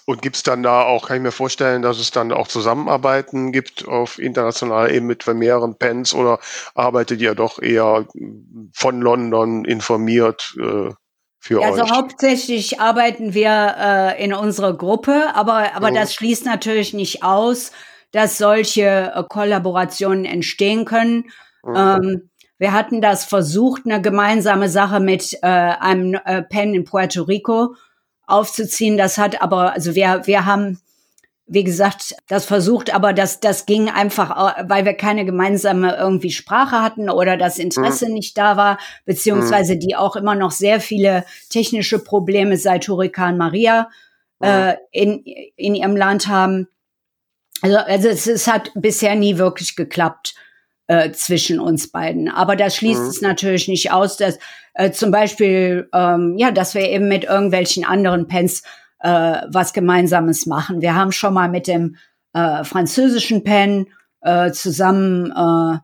Und gibt es dann da auch, kann ich mir vorstellen, dass es dann auch Zusammenarbeiten gibt auf internationaler Ebene mit mehreren Pens oder arbeitet ihr doch eher von London informiert äh, für ja, euch? Also hauptsächlich arbeiten wir äh, in unserer Gruppe, aber, aber mhm. das schließt natürlich nicht aus, dass solche äh, Kollaborationen entstehen können. Mhm. Ähm, wir hatten das versucht, eine gemeinsame Sache mit äh, einem äh, Pen in Puerto Rico aufzuziehen. Das hat aber, also wir, wir haben, wie gesagt, das versucht, aber das, das ging einfach, weil wir keine gemeinsame irgendwie Sprache hatten oder das Interesse mhm. nicht da war, beziehungsweise mhm. die auch immer noch sehr viele technische Probleme seit Hurrikan Maria mhm. äh, in, in ihrem Land haben. Also, also es, es hat bisher nie wirklich geklappt äh, zwischen uns beiden. Aber das schließt mhm. es natürlich nicht aus, dass äh, zum Beispiel, ähm, ja, dass wir eben mit irgendwelchen anderen Pens äh, was Gemeinsames machen. Wir haben schon mal mit dem äh, französischen Pen äh, zusammen äh,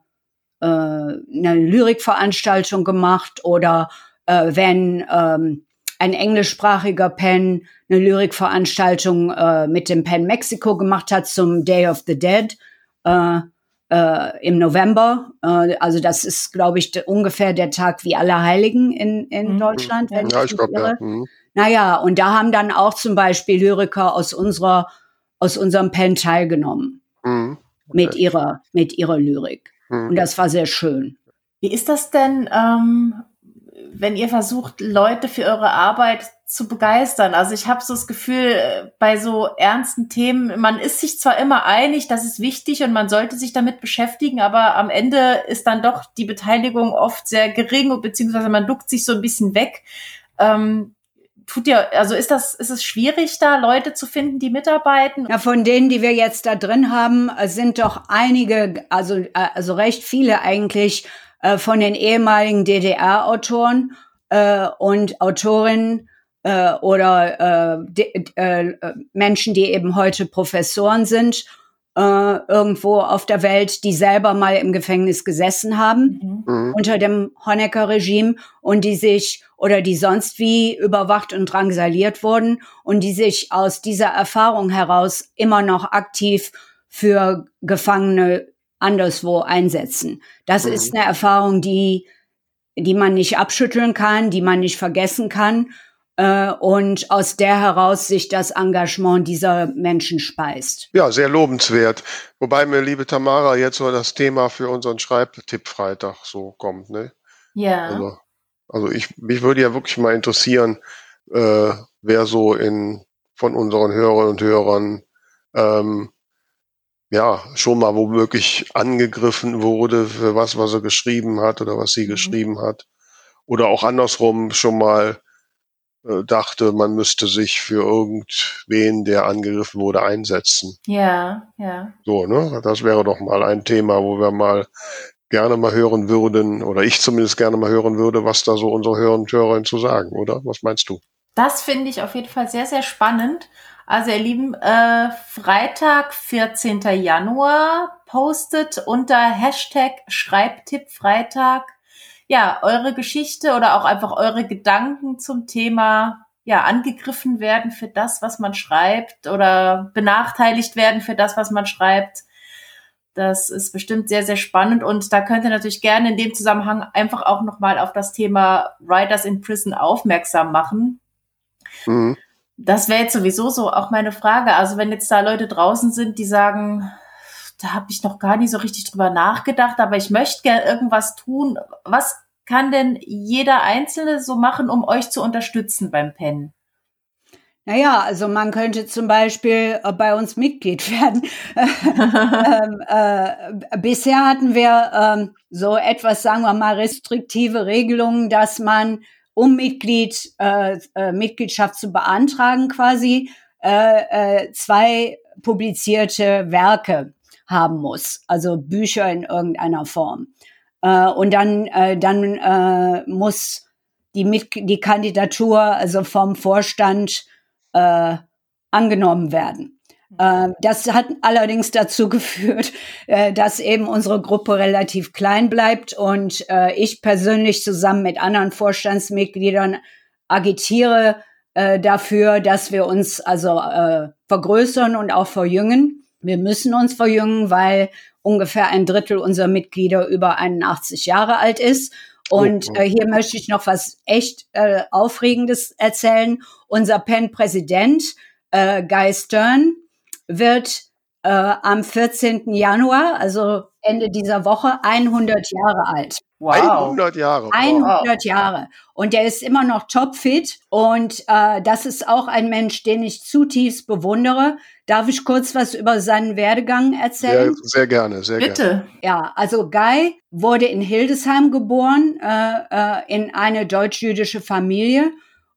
äh, eine Lyrikveranstaltung gemacht oder äh, wenn ähm, ein englischsprachiger Pen eine Lyrikveranstaltung äh, mit dem Pen Mexico gemacht hat zum Day of the Dead. Äh, äh, im November. Äh, also das ist, glaube ich, ungefähr der Tag wie Allerheiligen in, in mhm. Deutschland. Wenn ja, ich, ich glaube, ja. Mhm. Naja, und da haben dann auch zum Beispiel Lyriker aus unserer, aus unserem Pen teilgenommen. Mhm. Okay. Mit ihrer, mit ihrer Lyrik. Mhm. Und das war sehr schön. Wie ist das denn, ähm, wenn ihr versucht, Leute für eure Arbeit zu begeistern. Also ich habe so das Gefühl, äh, bei so ernsten Themen, man ist sich zwar immer einig, das ist wichtig und man sollte sich damit beschäftigen, aber am Ende ist dann doch die Beteiligung oft sehr gering, beziehungsweise man duckt sich so ein bisschen weg. Ähm, tut ihr, also ist das, ist es schwierig, da Leute zu finden, die mitarbeiten? Ja, von denen, die wir jetzt da drin haben, sind doch einige, also, äh, also recht viele eigentlich äh, von den ehemaligen DDR-Autoren äh, und Autorinnen, äh, oder äh, de, äh, Menschen, die eben heute Professoren sind, äh, irgendwo auf der Welt, die selber mal im Gefängnis gesessen haben mhm. unter dem Honecker-Regime und die sich oder die sonst wie überwacht und drangsaliert wurden und die sich aus dieser Erfahrung heraus immer noch aktiv für Gefangene anderswo einsetzen. Das mhm. ist eine Erfahrung, die die man nicht abschütteln kann, die man nicht vergessen kann und aus der heraus sich das Engagement dieser Menschen speist. Ja, sehr lobenswert. Wobei mir, liebe Tamara, jetzt so das Thema für unseren Schreibtipp-Freitag so kommt, ne? Ja. Also, also ich, mich würde ja wirklich mal interessieren, äh, wer so in von unseren Hörern und Hörern ähm, ja schon mal womöglich angegriffen wurde für was, was er geschrieben hat oder was sie mhm. geschrieben hat. Oder auch andersrum schon mal äh, dachte, man müsste sich für irgendwen, der angegriffen wurde, einsetzen. Ja, ja. So, ne? Das wäre doch mal ein Thema, wo wir mal gerne mal hören würden, oder ich zumindest gerne mal hören würde, was da so unsere Hörer und Hörerinnen zu sagen, oder? Was meinst du? Das finde ich auf jeden Fall sehr, sehr spannend. Also ihr Lieben, äh, Freitag, 14. Januar, postet unter Hashtag Schreibtipp Freitag ja, eure Geschichte oder auch einfach eure Gedanken zum Thema ja, angegriffen werden für das, was man schreibt oder benachteiligt werden für das, was man schreibt. Das ist bestimmt sehr, sehr spannend und da könnt ihr natürlich gerne in dem Zusammenhang einfach auch nochmal auf das Thema Writers in Prison aufmerksam machen. Mhm. Das wäre jetzt sowieso so auch meine Frage. Also wenn jetzt da Leute draußen sind, die sagen, da habe ich noch gar nicht so richtig drüber nachgedacht, aber ich möchte gerne irgendwas tun. Was kann denn jeder Einzelne so machen, um euch zu unterstützen beim Pennen? Naja, also man könnte zum Beispiel äh, bei uns Mitglied werden. ähm, äh, bisher hatten wir ähm, so etwas, sagen wir mal, restriktive Regelungen, dass man, um Mitglied, äh, äh, Mitgliedschaft zu beantragen, quasi äh, zwei publizierte Werke haben muss, also Bücher in irgendeiner Form. Äh, und dann, äh, dann äh, muss die, Mit die Kandidatur also vom Vorstand äh, angenommen werden. Äh, das hat allerdings dazu geführt, äh, dass eben unsere Gruppe relativ klein bleibt und äh, ich persönlich zusammen mit anderen Vorstandsmitgliedern agitiere äh, dafür, dass wir uns also vergrößern und auch verjüngen. Wir müssen uns verjüngen, weil ungefähr ein Drittel unserer Mitglieder über 81 Jahre alt ist und oh, oh. Äh, hier möchte ich noch was echt äh, Aufregendes erzählen. Unser PEN-Präsident äh, Guy Stern wird äh, am 14. Januar, also Ende dieser Woche, 100 Jahre alt. Wow. 100 Jahre. 100 wow. Jahre. Und der ist immer noch topfit. Und äh, das ist auch ein Mensch, den ich zutiefst bewundere. Darf ich kurz was über seinen Werdegang erzählen? Sehr, sehr gerne, sehr Bitte. gerne. Ja, also Guy wurde in Hildesheim geboren, äh, äh, in eine deutsch-jüdische Familie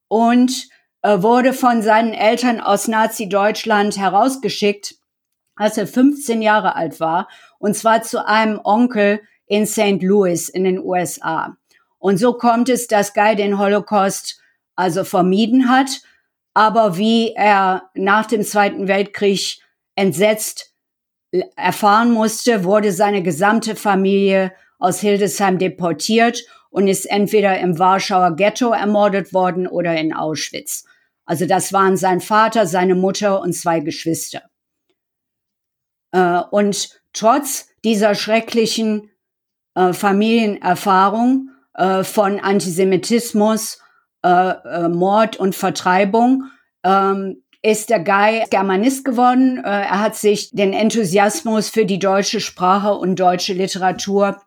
und äh, wurde von seinen Eltern aus Nazi-Deutschland herausgeschickt, als er 15 Jahre alt war, und zwar zu einem Onkel in St. Louis in den USA. Und so kommt es, dass Guy den Holocaust also vermieden hat aber wie er nach dem Zweiten Weltkrieg entsetzt erfahren musste, wurde seine gesamte Familie aus Hildesheim deportiert und ist entweder im Warschauer Ghetto ermordet worden oder in Auschwitz. Also das waren sein Vater, seine Mutter und zwei Geschwister. Äh, und trotz dieser schrecklichen äh, Familienerfahrung äh, von Antisemitismus äh, äh, Mord und Vertreibung, ähm, ist der Guy Germanist geworden. Äh, er hat sich den Enthusiasmus für die deutsche Sprache und deutsche Literatur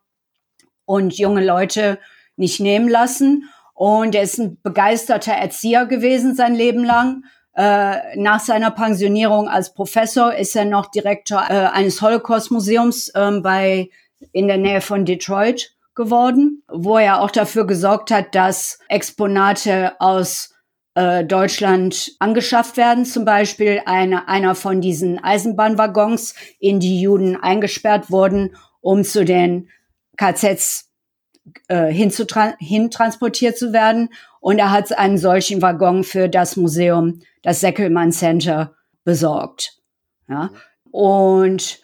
und junge Leute nicht nehmen lassen. Und er ist ein begeisterter Erzieher gewesen sein Leben lang. Äh, nach seiner Pensionierung als Professor ist er noch Direktor eines Holocaust-Museums äh, bei in der Nähe von Detroit geworden, wo er auch dafür gesorgt hat, dass Exponate aus äh, Deutschland angeschafft werden. Zum Beispiel eine, einer von diesen Eisenbahnwaggons, in die Juden eingesperrt wurden, um zu den KZs äh, hintransportiert zu werden. Und er hat einen solchen Waggon für das Museum, das Seckelmann Center, besorgt. Ja. Und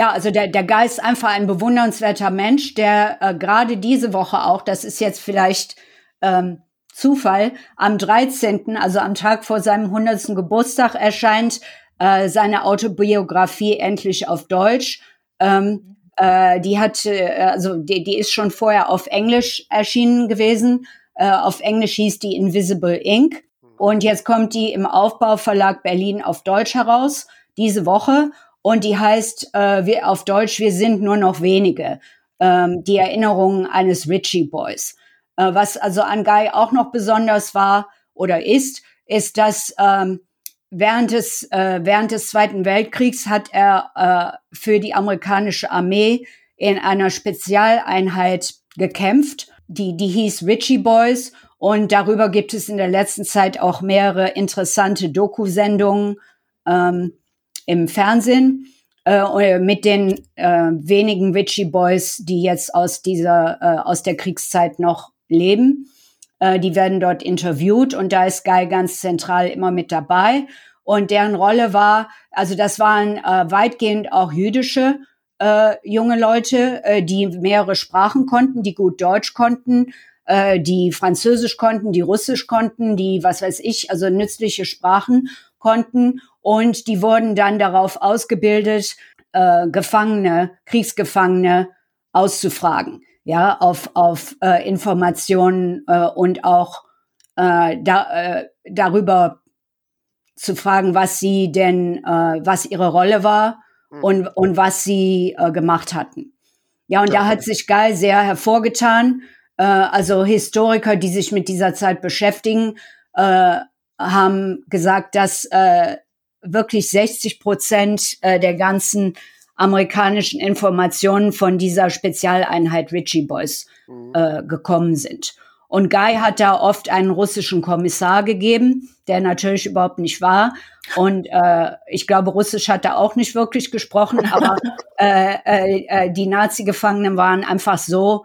ja, also der, der Geist ist einfach ein bewundernswerter Mensch, der äh, gerade diese Woche auch, das ist jetzt vielleicht ähm, Zufall, am 13., also am Tag vor seinem 100. Geburtstag erscheint äh, seine Autobiografie endlich auf Deutsch. Ähm, äh, die hat, äh, also die, die ist schon vorher auf Englisch erschienen gewesen. Äh, auf Englisch hieß die Invisible Ink. Und jetzt kommt die im Aufbauverlag Berlin auf Deutsch heraus, diese Woche und die heißt äh, wir, auf Deutsch, wir sind nur noch wenige. Ähm, die Erinnerungen eines Richie Boys. Äh, was also an Guy auch noch besonders war oder ist, ist, dass ähm, während, des, äh, während des Zweiten Weltkriegs hat er äh, für die amerikanische Armee in einer Spezialeinheit gekämpft. Die, die hieß Richie Boys und darüber gibt es in der letzten Zeit auch mehrere interessante Doku-Sendungen. Ähm, im Fernsehen äh, mit den äh, wenigen Witchy Boys, die jetzt aus dieser äh, aus der Kriegszeit noch leben. Äh, die werden dort interviewt und da ist Guy ganz zentral immer mit dabei. Und deren Rolle war, also das waren äh, weitgehend auch jüdische äh, junge Leute, die mehrere Sprachen konnten, die gut Deutsch konnten, die Französisch konnten, die Russisch konnten, die was weiß ich, also nützliche Sprachen konnten und die wurden dann darauf ausgebildet, äh, Gefangene, Kriegsgefangene auszufragen, ja, auf, auf äh, Informationen äh, und auch äh, da, äh, darüber zu fragen, was sie denn, äh, was ihre Rolle war mhm. und, und was sie äh, gemacht hatten. Ja, und ja. da hat sich Guy sehr hervorgetan. Äh, also Historiker, die sich mit dieser Zeit beschäftigen, äh, haben gesagt, dass äh, wirklich 60 Prozent äh, der ganzen amerikanischen Informationen von dieser Spezialeinheit Richie Boys mhm. äh, gekommen sind. Und Guy hat da oft einen russischen Kommissar gegeben, der natürlich überhaupt nicht war. Und äh, ich glaube, Russisch hat er auch nicht wirklich gesprochen, aber äh, äh, äh, die Nazi-Gefangenen waren einfach so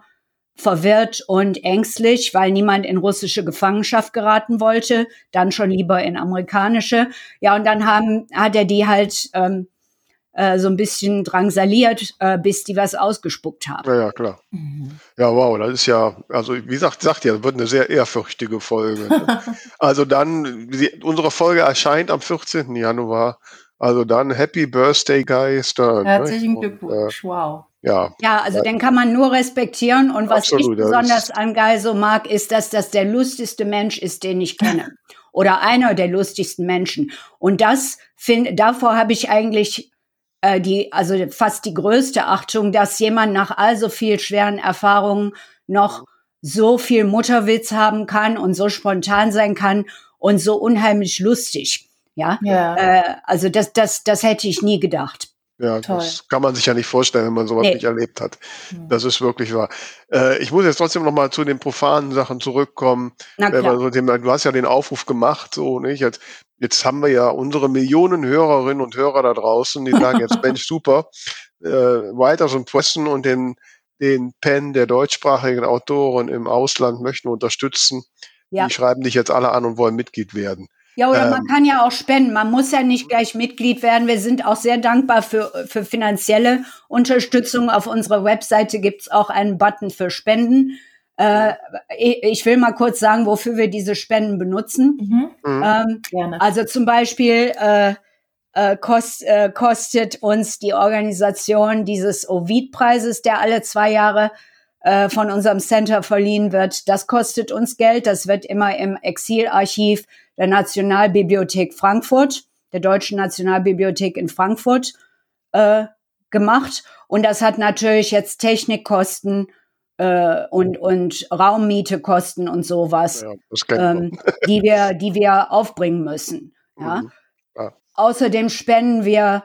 verwirrt und ängstlich, weil niemand in russische Gefangenschaft geraten wollte, dann schon lieber in amerikanische. Ja, und dann haben, hat er die halt ähm, äh, so ein bisschen drangsaliert, äh, bis die was ausgespuckt haben. Ja, ja, klar. Mhm. Ja, wow, das ist ja, also wie gesagt, sagt ja, wird eine sehr ehrfürchtige Folge. Also dann, die, unsere Folge erscheint am 14. Januar. Also dann Happy Birthday, Guy Stern. Ne? Herzlichen ne? Glückwunsch, und, äh, wow. Ja, ja, also den kann man nur respektieren. Und was Absolut, ich besonders an Guy so mag, ist, dass das der lustigste Mensch ist, den ich kenne. Oder einer der lustigsten Menschen. Und das finde, davor habe ich eigentlich äh, die, also fast die größte Achtung, dass jemand nach all so viel schweren Erfahrungen noch so viel Mutterwitz haben kann und so spontan sein kann und so unheimlich lustig. Ja, ja. Äh, also das, das, das hätte ich nie gedacht. Ja, Toll. das kann man sich ja nicht vorstellen, wenn man sowas nee. nicht erlebt hat. Hm. Das ist wirklich wahr. Äh, ich muss jetzt trotzdem noch mal zu den profanen Sachen zurückkommen. Klar. So dem, du hast ja den Aufruf gemacht, so nicht? Jetzt, jetzt haben wir ja unsere Millionen Hörerinnen und Hörer da draußen, die sagen jetzt, Mensch, super, äh, Writers und Pressen und den, den Pen der deutschsprachigen Autoren im Ausland möchten unterstützen. Ja. Die schreiben dich jetzt alle an und wollen Mitglied werden. Ja, oder ähm, man kann ja auch spenden. Man muss ja nicht gleich Mitglied werden. Wir sind auch sehr dankbar für, für finanzielle Unterstützung. Auf unserer Webseite gibt's auch einen Button für Spenden. Äh, ich will mal kurz sagen, wofür wir diese Spenden benutzen. Mhm. mhm. Ähm, Gerne. Also zum Beispiel äh, äh, kost, äh, kostet uns die Organisation dieses Ovid-Preises, der alle zwei Jahre äh, von unserem Center verliehen wird. Das kostet uns Geld. Das wird immer im Exilarchiv der Nationalbibliothek Frankfurt, der Deutschen Nationalbibliothek in Frankfurt äh, gemacht. Und das hat natürlich jetzt Technikkosten äh, und, und Raummietekosten und sowas, ja, ähm, die, wir, die wir aufbringen müssen. Ja? Mhm. ja. Außerdem spenden wir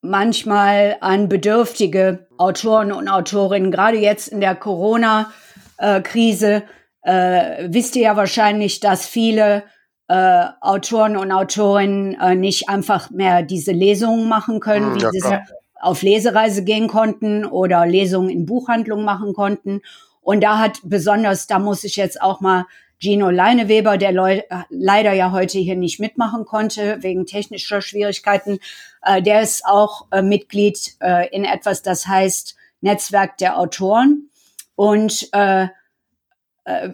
manchmal an bedürftige Autoren und Autorinnen, gerade jetzt in der Corona-Krise. Äh, wisst ihr ja wahrscheinlich, dass viele äh, Autoren und Autorinnen äh, nicht einfach mehr diese Lesungen machen können, hm, ja, wie sie auf Lesereise gehen konnten oder Lesungen in Buchhandlungen machen konnten. Und da hat besonders, da muss ich jetzt auch mal Gino Leineweber, der Leu leider ja heute hier nicht mitmachen konnte, wegen technischer Schwierigkeiten, äh, der ist auch äh, Mitglied äh, in etwas, das heißt Netzwerk der Autoren. Und äh, äh,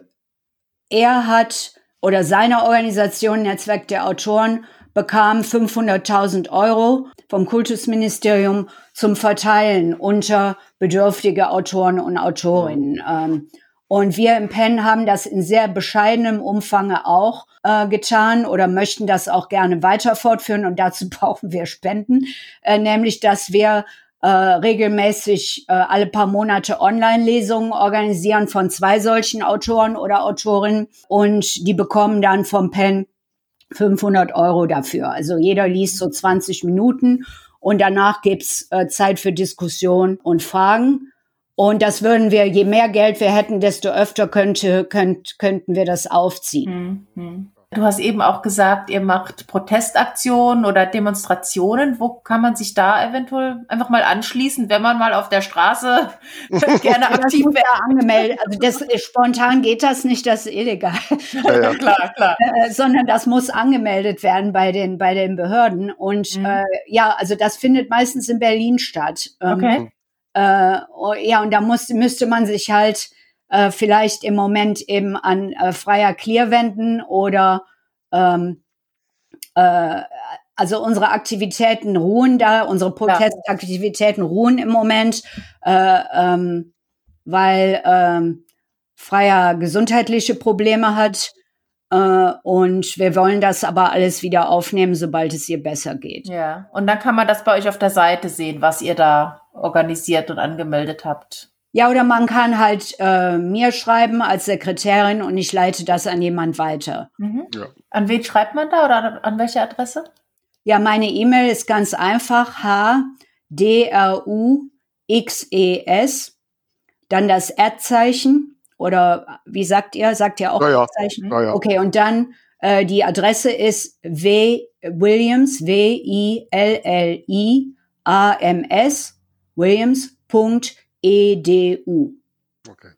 er hat oder seine Organisation Netzwerk der Autoren bekam 500.000 Euro vom Kultusministerium zum Verteilen unter bedürftige Autoren und Autorinnen. Ähm, und wir im PEN haben das in sehr bescheidenem Umfange auch äh, getan oder möchten das auch gerne weiter fortführen. Und dazu brauchen wir Spenden, äh, nämlich dass wir äh, regelmäßig äh, alle paar Monate Online-Lesungen organisieren von zwei solchen Autoren oder Autorinnen und die bekommen dann vom PEN 500 Euro dafür. Also jeder liest so 20 Minuten und danach gibt's äh, Zeit für Diskussion und Fragen. Und das würden wir, je mehr Geld wir hätten, desto öfter könnte, könnt, könnten wir das aufziehen. Mhm. Du hast eben auch gesagt, ihr macht Protestaktionen oder Demonstrationen. Wo kann man sich da eventuell einfach mal anschließen, wenn man mal auf der Straße gerne aktiv wäre? angemeldet. Also das spontan geht das nicht, das ist illegal. Ja, ja. klar, klar. Äh, sondern das muss angemeldet werden bei den bei den Behörden. Und mhm. äh, ja, also das findet meistens in Berlin statt. Ähm, okay. Äh, oh, ja, und da muss, müsste man sich halt äh, vielleicht im Moment eben an äh, freier Clear wenden oder ähm, äh, also unsere Aktivitäten ruhen da, unsere Protestaktivitäten ruhen im Moment, äh, ähm, weil ähm, Freier gesundheitliche Probleme hat. Äh, und wir wollen das aber alles wieder aufnehmen, sobald es ihr besser geht. Ja, und dann kann man das bei euch auf der Seite sehen, was ihr da organisiert und angemeldet habt. Ja, oder man kann halt äh, mir schreiben als Sekretärin und ich leite das an jemand weiter. Mhm. Ja. An wen schreibt man da oder an welche Adresse? Ja, meine E-Mail ist ganz einfach H D R U X E S, dann das Ad-Zeichen oder wie sagt ihr? Sagt ihr auch ja, Ad-Zeichen? Ja, ja. Okay, und dann äh, die Adresse ist W Williams W I L L I A M S Williams.edu. Okay.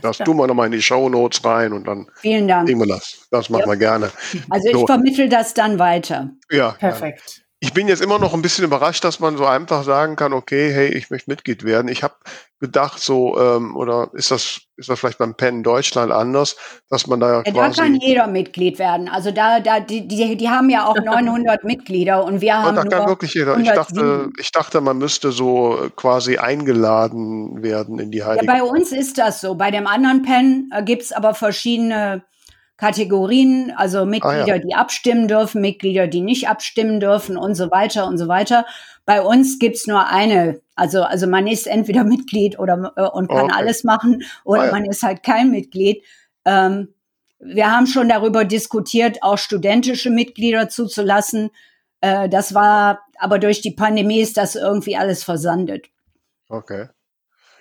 Das tun wir nochmal in die Show Notes rein und dann Vielen Dank. kriegen wir das. Das machen ja. wir gerne. Also ich so. vermittel das dann weiter. Ja. Perfekt. Ich bin jetzt immer noch ein bisschen überrascht, dass man so einfach sagen kann, okay, hey, ich möchte Mitglied werden. Ich habe gedacht, so, ähm, oder ist das, ist das vielleicht beim Penn Deutschland anders, dass man da ja, quasi... Da kann jeder Mitglied werden. Also da, da, die, die, die haben ja auch 900 Mitglieder und wir haben und da kann wirklich jeder. Ich dachte, ich dachte, man müsste so quasi eingeladen werden in die Heilige. Ja, bei uns ist das so. Bei dem anderen Penn äh, gibt's aber verschiedene Kategorien, also Mitglieder, ah, ja. die abstimmen dürfen, Mitglieder, die nicht abstimmen dürfen und so weiter und so weiter. Bei uns gibt's nur eine, also, also man ist entweder Mitglied oder äh, und kann okay. alles machen oder ah, ja. man ist halt kein Mitglied. Ähm, wir haben schon darüber diskutiert, auch studentische Mitglieder zuzulassen. Äh, das war, aber durch die Pandemie ist das irgendwie alles versandet. Okay.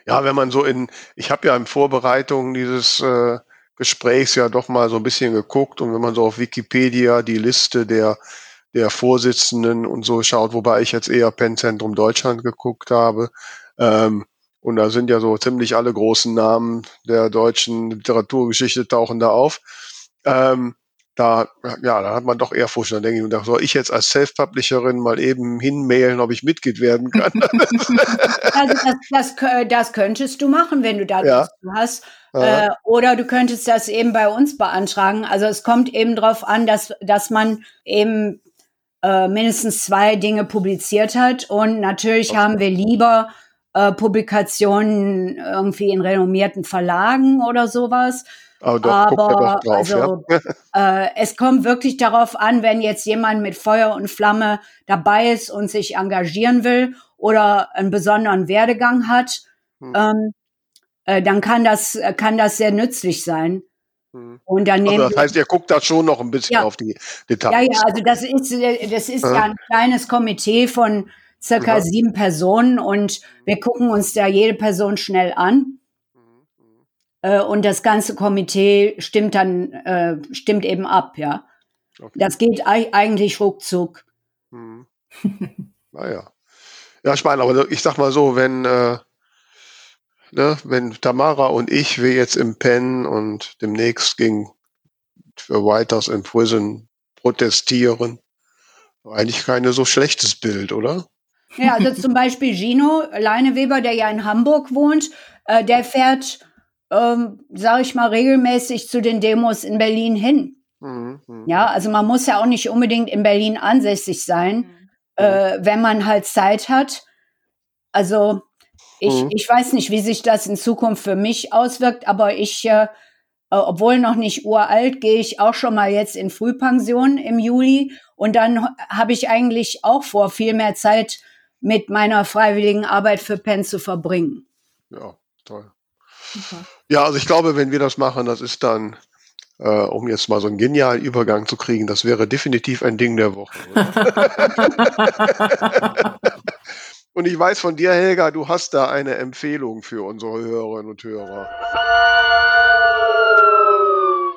Ja, wenn man so in, ich habe ja in Vorbereitung dieses äh, Gesprächs ja doch mal so ein bisschen geguckt und wenn man so auf Wikipedia die Liste der der Vorsitzenden und so schaut, wobei ich jetzt eher Pennzentrum Deutschland geguckt habe. Ähm, und da sind ja so ziemlich alle großen Namen der deutschen Literaturgeschichte tauchen da auf. Ähm, da, ja, da hat man doch eher Furcht. Dann denke ich, und da soll ich jetzt als Self-Publisherin mal eben hinmailen, ob ich Mitglied werden kann. also das, das, das könntest du machen, wenn du da ja. hast. Äh, oder du könntest das eben bei uns beantragen. Also es kommt eben darauf an, dass, dass man eben äh, mindestens zwei Dinge publiziert hat. Und natürlich okay. haben wir lieber äh, Publikationen irgendwie in renommierten Verlagen oder sowas. Oh, doch, Aber drauf, also, ja. äh, es kommt wirklich darauf an, wenn jetzt jemand mit Feuer und Flamme dabei ist und sich engagieren will oder einen besonderen Werdegang hat, hm. ähm, äh, dann kann das, äh, kann das sehr nützlich sein. Hm. Und dann also das heißt, ihr guckt da schon noch ein bisschen ja. auf die Details. Ja, ja, also das ist, äh, das ist ja, ja ein kleines Komitee von circa ja. sieben Personen und wir gucken uns da jede Person schnell an. Mhm. Und das ganze Komitee stimmt dann, äh, stimmt eben ab, ja. Okay. Das geht eigentlich ruckzuck. Mhm. naja. Ja, ich meine, aber ich sag mal so, wenn, äh, ne, wenn Tamara und ich, wir jetzt im Pen und demnächst gegen für Writers in Prison protestieren, eigentlich kein so schlechtes Bild, oder? Ja, also zum Beispiel Gino Leineweber, der ja in Hamburg wohnt, äh, der fährt, ähm, sage ich mal, regelmäßig zu den Demos in Berlin hin. Mhm, mh. Ja, also man muss ja auch nicht unbedingt in Berlin ansässig sein, mhm. äh, wenn man halt Zeit hat. Also ich, mhm. ich weiß nicht, wie sich das in Zukunft für mich auswirkt, aber ich, äh, äh, obwohl noch nicht uralt, gehe ich auch schon mal jetzt in Frühpension im Juli und dann habe ich eigentlich auch vor, viel mehr Zeit mit meiner freiwilligen Arbeit für Penn zu verbringen. Ja, toll. Okay. Ja, also ich glaube, wenn wir das machen, das ist dann, äh, um jetzt mal so einen genialen Übergang zu kriegen, das wäre definitiv ein Ding der Woche. Und ich weiß von dir, Helga, du hast da eine Empfehlung für unsere Hörerinnen und Hörer.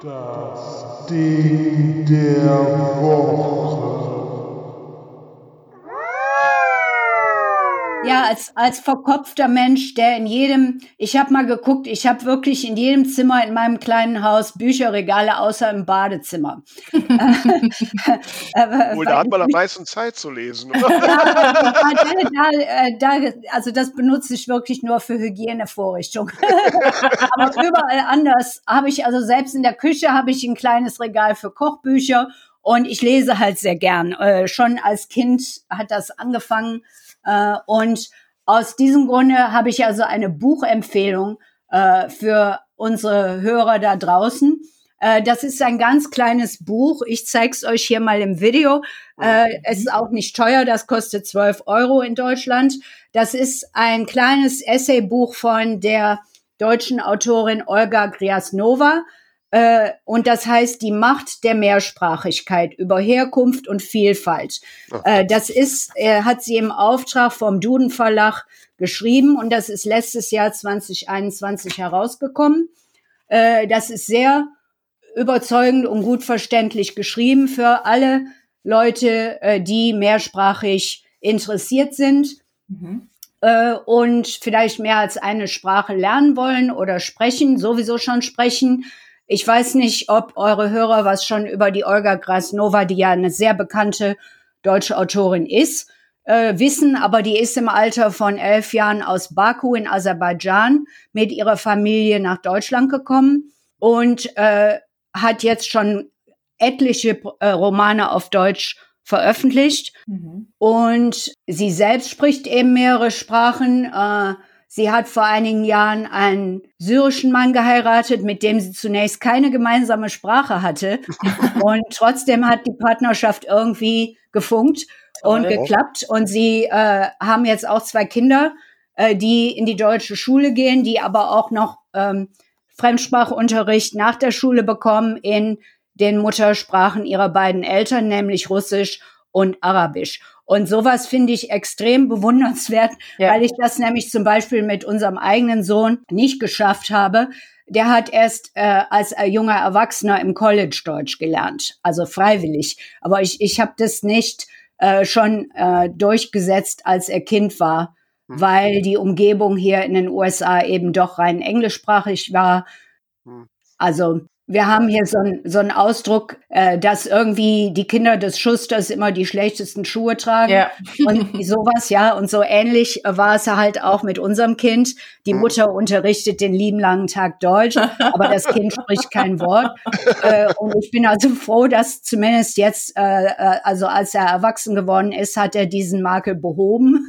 Das Ding der Woche. Ja, als, als verkopfter Mensch, der in jedem, ich habe mal geguckt, ich habe wirklich in jedem Zimmer in meinem kleinen Haus Bücherregale außer im Badezimmer. Wohl, da hat man am meisten Zeit zu lesen. Oder? da, da, da, also das benutze ich wirklich nur für Hygienevorrichtung. Aber überall anders habe ich, also selbst in der Küche habe ich ein kleines Regal für Kochbücher Und ich lese halt sehr gern. Äh, schon als Kind hat das angefangen. Äh, und aus diesem Grunde habe ich also eine Buchempfehlung äh, für unsere Hörer da draußen. Äh, das ist ein ganz kleines Buch. Ich zeige es euch hier mal im Video. Es ist auch nicht teuer, das kostet 12 Euro in Deutschland. Das ist ein kleines Essaybuch von der deutschen Autorin Olga Griasnova. Äh, und das heißt die Macht der Mehrsprachigkeit über Herkunft und Vielfalt. Äh, das ist, hat sie im Auftrag vom Duden Verlag geschrieben und das ist letztes Jahr 2021 herausgekommen. Äh, das ist sehr überzeugend und gut verständlich geschrieben für alle Leute, äh, die mehrsprachig interessiert sind. Mhm. Äh, und vielleicht mehr als eine Sprache lernen wollen oder sprechen, sowieso schon sprechen. Ich weiß nicht, ob eure Hörer was schon über die Olga Grasnova, die ja eine sehr bekannte deutsche Autorin ist, äh, wissen, aber die ist im Alter von elf Jahren aus Baku in Aserbaidschan mit ihrer Familie nach Deutschland gekommen und äh, hat jetzt schon etliche äh, Romane auf Deutsch veröffentlicht. Mhm. Und sie selbst spricht eben mehrere Sprachen. Äh, sie hat vor einigen Jahren einen syrischen Mann geheiratet, mit dem sie zunächst keine gemeinsame Sprache hatte. und trotzdem hat die Partnerschaft irgendwie gefunkt und oh. geklappt. Und sie äh, haben jetzt auch zwei Kinder, äh, die in die deutsche Schule gehen, die aber auch noch ähm, Fremdsprachunterricht nach der Schule bekommen in den Muttersprachen ihrer beiden Eltern, nämlich Russisch und Arabisch. Und sowas finde ich extrem bewundernswert, ja. weil ich das nämlich zum Beispiel mit unserem eigenen Sohn nicht geschafft habe. Der hat erst äh, als junger Erwachsener im College Deutsch gelernt, also freiwillig. Aber ich, ich habe das nicht äh, schon äh, durchgesetzt, als er Kind war hm. weil die Umgebung hier in den USA eben doch rein englischsprachig war. Hm. Also wir haben hier so, ein, so einen Ausdruck, äh, dass irgendwie die Kinder des Schusters immer die schlechtesten Schuhe tragen ja. und sowas, ja. Und so ähnlich war es halt auch mit unserem Kind. Die hm. Mutter unterrichtet den lieben langen Tag Deutsch, aber das Kind spricht kein Wort. Äh, und ich bin also froh, dass zumindest jetzt, äh, äh also als er erwachsen geworden ist, hat er diesen Makel behoben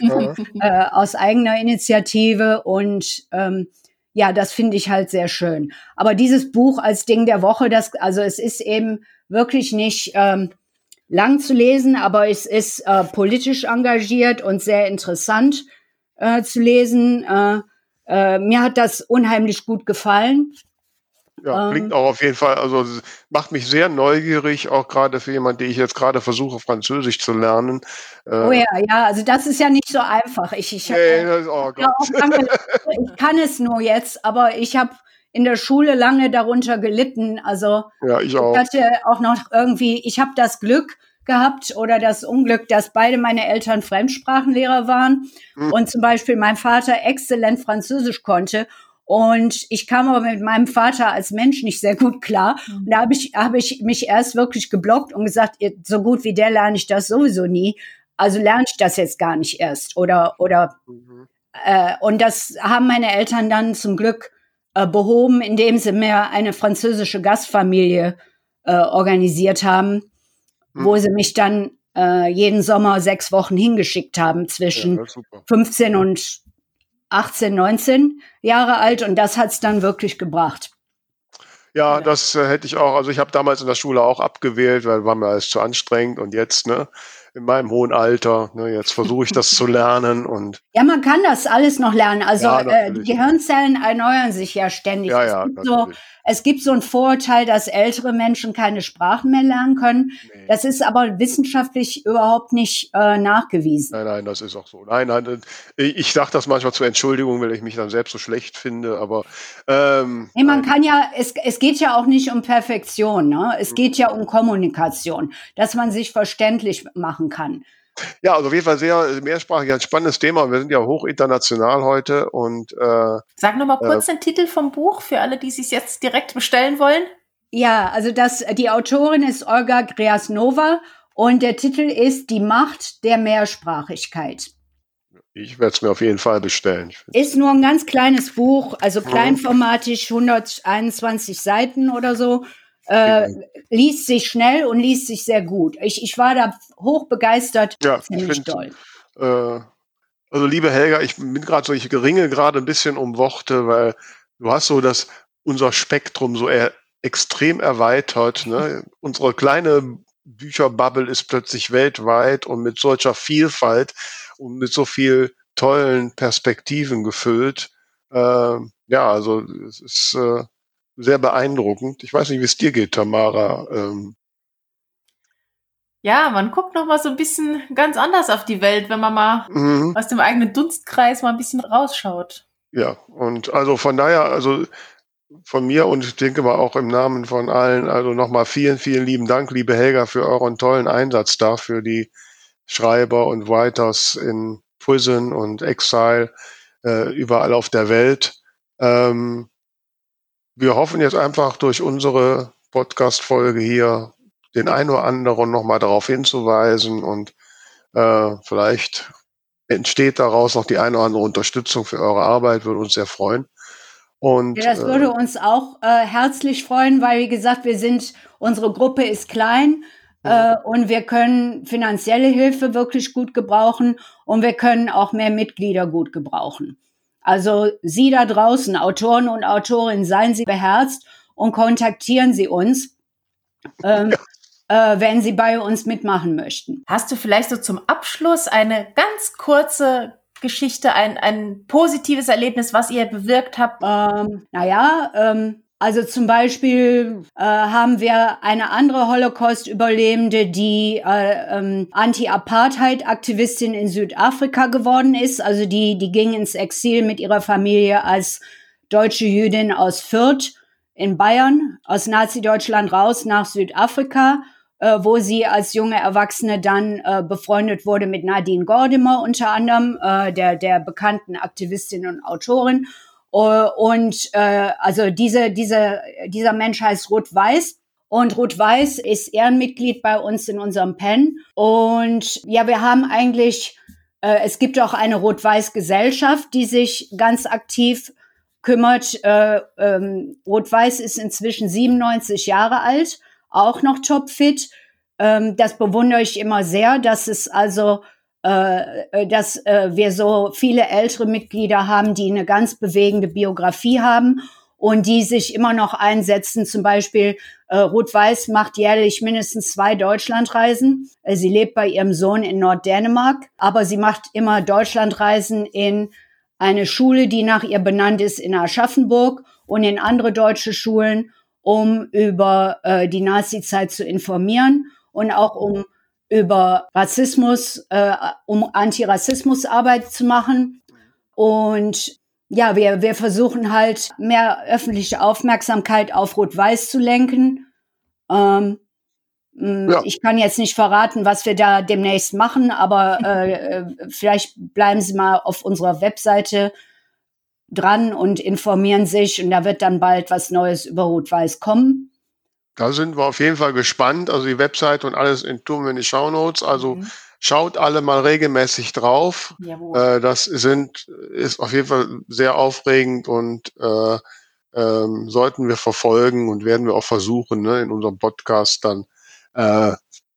ja. äh, aus eigener Initiative und ähm, ja, das finde ich halt sehr schön. Aber dieses Buch als Ding der Woche, das, also es ist eben wirklich nicht ähm, lang zu lesen, aber es ist äh, politisch engagiert und sehr interessant äh, zu lesen. Äh, äh, mir hat das unheimlich gut gefallen. Ja, klingt ähm. auch auf jeden Fall, also macht mich sehr neugierig, auch gerade für jemanden, den ich jetzt gerade versuche, Französisch zu lernen. Äh, oh ja, ja, also das ist ja nicht so einfach. Ich, ich, nee, das, oh ja, lange, ich kann es nur jetzt, aber ich habe in der Schule lange darunter gelitten. Also ja, ich, auch. ich hatte auch noch irgendwie, ich habe das Glück gehabt oder das Unglück, dass beide meine Eltern Fremdsprachenlehrer waren hm. und zum Beispiel mein Vater exzellent Französisch konnte und ich kam aber mit meinem Vater als Mensch nicht sehr gut klar. Mhm. Und da habe ich, hab ich mich erst wirklich geblockt und gesagt, so gut wie der lerne ich das sowieso nie. Also lerne ich das jetzt gar nicht erst. Oder, oder mhm. äh, und das haben meine Eltern dann zum Glück äh, behoben, indem sie mir eine französische Gastfamilie äh, organisiert haben, mhm. wo sie mich dann äh, jeden Sommer sechs Wochen hingeschickt haben zwischen ja, 15 und 18, 19 Jahre alt und das hat's dann wirklich gebracht. Ja, das äh, hätte ich auch. Also ich habe damals in der Schule auch abgewählt, weil war mir alles zu anstrengend und jetzt, ne, in meinem hohen Alter. Ne, jetzt versuche ich das zu lernen und. Ja, man kann das alles noch lernen. Also ja, äh, die Gehirnzellen erneuern sich ja ständig. Ja, ja, so, es gibt so ein Vorurteil, dass ältere Menschen keine Sprachen mehr lernen können. Nee. Das ist aber wissenschaftlich überhaupt nicht äh, nachgewiesen. Nein, nein, das ist auch so. Nein, nein, ich sage das manchmal zur Entschuldigung, weil ich mich dann selbst so schlecht finde, aber ähm, nee, man nein. kann ja, es, es geht ja auch nicht um Perfektion, ne? Es mhm. geht ja um Kommunikation, dass man sich verständlich machen kann. Ja, also auf jeden Fall sehr mehrsprachig, ein spannendes Thema. Wir sind ja hoch international heute und äh, Sag noch mal kurz äh, den Titel vom Buch für alle, die sich jetzt direkt bestellen wollen. Ja, also das, die Autorin ist Olga Griasnova und der Titel ist Die Macht der Mehrsprachigkeit. Ich werde es mir auf jeden Fall bestellen. Ist nur ein ganz kleines Buch, also kleinformatig, 121 Seiten oder so. Äh, liest sich schnell und liest sich sehr gut. Ich, ich war da hoch begeistert. Ja, finde, toll. äh, also liebe Helga, ich bin gerade so, ich geringe gerade ein bisschen um Worte, weil du hast so das, unser Spektrum so er, extrem erweitert. Ne? Unsere kleine Bücherbubble ist plötzlich weltweit und mit solcher Vielfalt und mit so viel tollen Perspektiven gefüllt. Äh, ja, also es ist äh, sehr beeindruckend. Ich weiß nicht, wie es dir geht, Tamara. Ähm, Ja, man guckt noch mal so ein bisschen ganz anders auf die Welt, wenn man mal mhm. aus dem eigenen Dunstkreis mal ein bisschen rausschaut. Ja, und also von daher, also von mir und ich denke mal auch im Namen von allen, also nochmal vielen, vielen lieben Dank, liebe Helga, für euren tollen Einsatz da, für die Schreiber und Writers in Prison und Exile äh, überall auf der Welt. Ähm, wir hoffen jetzt einfach durch unsere Podcast-Folge hier den einen oder anderen nochmal darauf hinzuweisen und äh, vielleicht entsteht daraus noch die eine oder andere Unterstützung für eure Arbeit, würde uns sehr freuen. Und Ja, das würde äh, uns auch äh, herzlich freuen, weil wie gesagt, wir sind, unsere Gruppe ist klein äh, und wir können finanzielle Hilfe wirklich gut gebrauchen und wir können auch mehr Mitglieder gut gebrauchen. Also Sie da draußen, Autoren und Autorinnen, seien Sie beherzt und kontaktieren Sie uns, ähm, äh, wenn Sie bei uns mitmachen möchten. Hast du vielleicht so zum Abschluss eine ganz kurze Geschichte, ein, ein positives Erlebnis, was ihr bewirkt habt? Ähm, naja, ähm, also zum Beispiel äh, haben wir eine andere Holocaust-Überlebende, die äh, ähm, Anti-Apartheid-Aktivistin in Südafrika geworden ist. Also die, die ging ins Exil mit ihrer Familie als deutsche Jüdin aus Fürth in Bayern, aus Nazi-Deutschland raus nach Südafrika, äh, wo sie als junge Erwachsene dann äh, befreundet wurde mit Nadine Gordimer unter anderem, äh, der, der bekannten Aktivistin und Autorin. Äh, Und äh, also diese, diese, dieser Mensch heißt Ruth Weiß. Und Ruth Weiß ist Ehrenmitglied bei uns in unserem PEN. Und ja, wir haben eigentlich, äh, es gibt auch eine Rot-Weiß-Gesellschaft, die sich ganz aktiv kümmert. Äh, ähm, Rot-Weiß ist inzwischen 97 Jahre alt, auch noch topfit. Ähm, das bewundere ich immer sehr, dass es also dass äh, wir so viele ältere Mitglieder haben, die eine ganz bewegende Biografie haben und die sich immer noch einsetzen. Zum Beispiel äh, Ruth Weiß macht jährlich mindestens zwei Deutschlandreisen. Äh, sie lebt bei ihrem Sohn in Norddänemark, aber sie macht immer Deutschlandreisen in eine Schule, die nach ihr benannt ist in Aschaffenburg und in andere deutsche Schulen, um über äh, die Nazizeit zu informieren und auch um über Rassismus, äh, um Antirassismusarbeit zu machen. Und ja, wir, wir versuchen halt mehr öffentliche Aufmerksamkeit auf Rot-Weiß zu lenken. Ähm, Ja. Ich kann jetzt nicht verraten, was wir da demnächst machen, aber äh, äh, vielleicht bleiben Sie mal auf unserer Webseite dran und informieren sich und da wird dann bald was Neues über Rot-Weiß kommen. Da sind wir auf jeden Fall gespannt. Also die Website und alles in tun wir in die Shownotes. Also Mhm. schaut alle mal regelmäßig drauf. Äh, das sind, ist auf jeden Fall sehr aufregend und äh, ähm, sollten wir verfolgen und werden wir auch versuchen, ne, in unserem Podcast dann äh,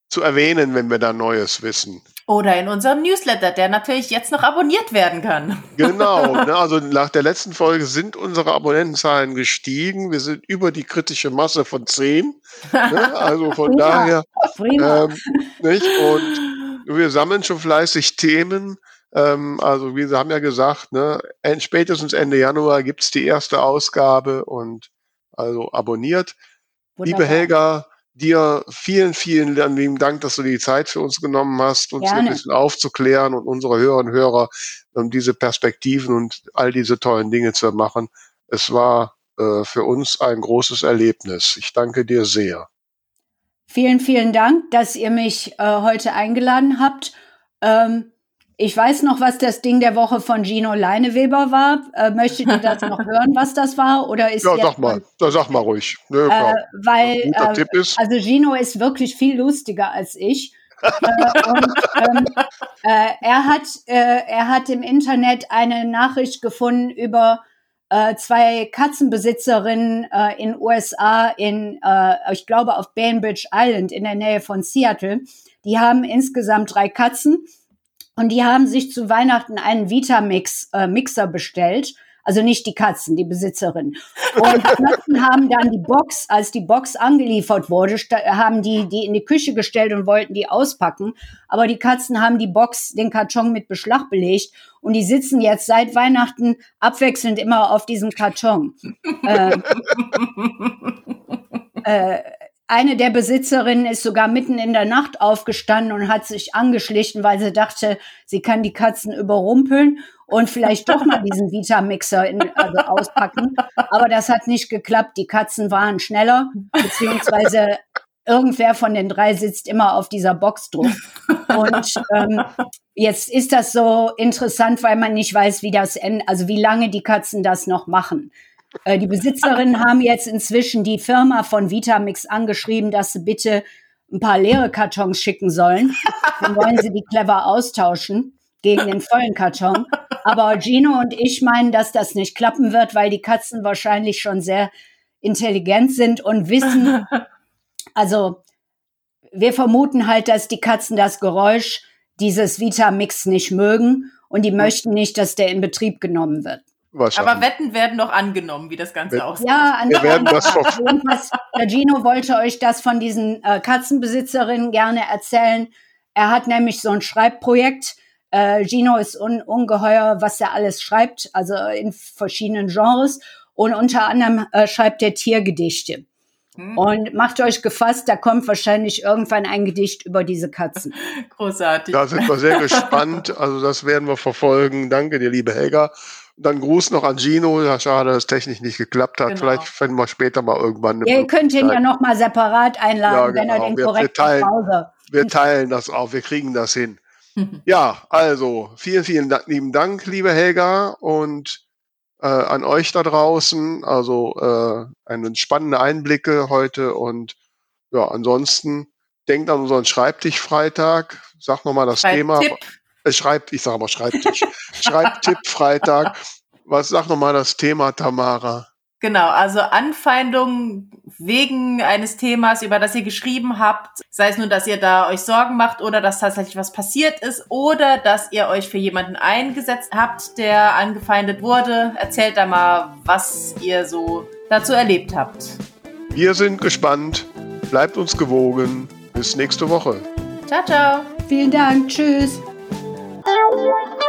zu erwähnen, wenn wir da Neues wissen. Oder in unserem Newsletter, der natürlich jetzt noch abonniert werden kann. Genau, ne, also nach der letzten Folge sind unsere Abonnentenzahlen gestiegen. Wir sind über die kritische Masse von 10. Ne? Also von daher Prima. Ähm, nicht? Und wir sammeln schon fleißig Themen. Ähm, also wir haben ja gesagt, ne, en- spätestens Ende Januar gibt's die erste Ausgabe und also abonniert. Liebe Wunderbar. Helga, dir vielen, vielen lieben Dank, dass du die Zeit für uns genommen hast, uns hier ein Gerne. bisschen aufzuklären und unsere Hörerinnen und Hörer um diese Perspektiven und all diese tollen Dinge zu machen. Es war äh, für uns ein großes Erlebnis. Ich danke dir sehr. Vielen, vielen Dank, dass ihr mich äh, heute eingeladen habt. Ähm, ich weiß noch, was das Ding der Woche von Gino Leineweber war. Äh, möchtet ihr das noch hören, was das war? Oder ist Ja, sag mal, da sag mal ruhig. Ne, Äh, weil äh, Tipp ist. also Gino ist wirklich viel lustiger als ich. äh, und, ähm, äh, er hat äh, er hat im Internet eine Nachricht gefunden über äh, zwei Katzenbesitzerinnen äh, in USA, in, äh, ich glaube, auf Bainbridge Island in der Nähe von Seattle. Die haben insgesamt drei Katzen und die haben sich zu Weihnachten einen Vitamix äh, Mixer bestellt. Also nicht die Katzen, die Besitzerin. Und die Katzen haben dann die Box, als die Box angeliefert wurde, haben die die in die Küche gestellt und wollten die auspacken. Aber die Katzen haben die Box, den Karton mit Beschlag belegt und die sitzen jetzt seit Weihnachten abwechselnd immer auf diesem Karton. äh, äh, eine der Besitzerinnen ist sogar mitten in der Nacht aufgestanden und hat sich angeschlichen, weil sie dachte, sie kann die Katzen überrumpeln und vielleicht doch mal diesen Vitamixer in, also auspacken. Aber das hat nicht geklappt. Die Katzen waren schneller, beziehungsweise irgendwer von den drei sitzt immer auf dieser Box drauf. Und ähm, jetzt ist das so interessant, weil man nicht weiß, wie das also wie lange die Katzen das noch machen. Äh, die Besitzerinnen haben jetzt inzwischen die Firma von Vitamix angeschrieben, dass sie bitte ein paar leere Kartons schicken sollen. Dann wollen sie die clever austauschen gegen den vollen Karton. Aber Gino und ich meinen, dass das nicht klappen wird, weil die Katzen wahrscheinlich schon sehr intelligent sind und wissen, also wir vermuten halt, dass die Katzen das Geräusch dieses Vitamix nicht mögen und die möchten nicht, dass der in Betrieb genommen wird. Aber Wetten werden noch angenommen, wie das Ganze aussieht. Ja, Wir werden das jedenfalls, der Gino wollte euch das von diesen äh, Katzenbesitzerinnen gerne erzählen. Er hat nämlich so ein Schreibprojekt. Äh, Gino ist un ungeheuer, was er alles schreibt, also in verschiedenen Genres. Und unter anderem äh, schreibt er Tiergedichte. Hm. Und macht euch gefasst, da kommt wahrscheinlich irgendwann ein Gedicht über diese Katzen. Großartig. Da sind wir sehr gespannt. Also das werden wir verfolgen. Danke dir, liebe Helga. Dann Gruß noch an Gino. Ja, schade, dass es technisch nicht geklappt hat. Genau. Vielleicht finden wir später mal irgendwann eine ihr könnt ihn ja Möglichkeit. noch mal separat einladen, Ja, wenn er genau. den Wir- wir korrekt teilen- Hause. Wir teilen das auf. Wir kriegen das hin. Ja, also vielen, vielen Dank, lieben Dank, liebe Helga und äh, an euch da draußen. Also äh, eine spannende Einblicke heute und ja, ansonsten denkt an unseren Schreibtisch-Freitag. Sag nochmal das Thema. Äh, schreibt, ich sage mal Schreibtisch. Schreibtipp Freitag. Was sag nochmal das Thema, Tamara? Genau, also Anfeindungen wegen eines Themas, über das ihr geschrieben habt, sei es nun, dass ihr da euch Sorgen macht oder dass tatsächlich was passiert ist oder dass ihr euch für jemanden eingesetzt habt, der angefeindet wurde. Erzählt da mal, was ihr so dazu erlebt habt. Wir sind gespannt. Bleibt uns gewogen. Bis nächste Woche. Ciao, ciao. Vielen Dank. Tschüss. Música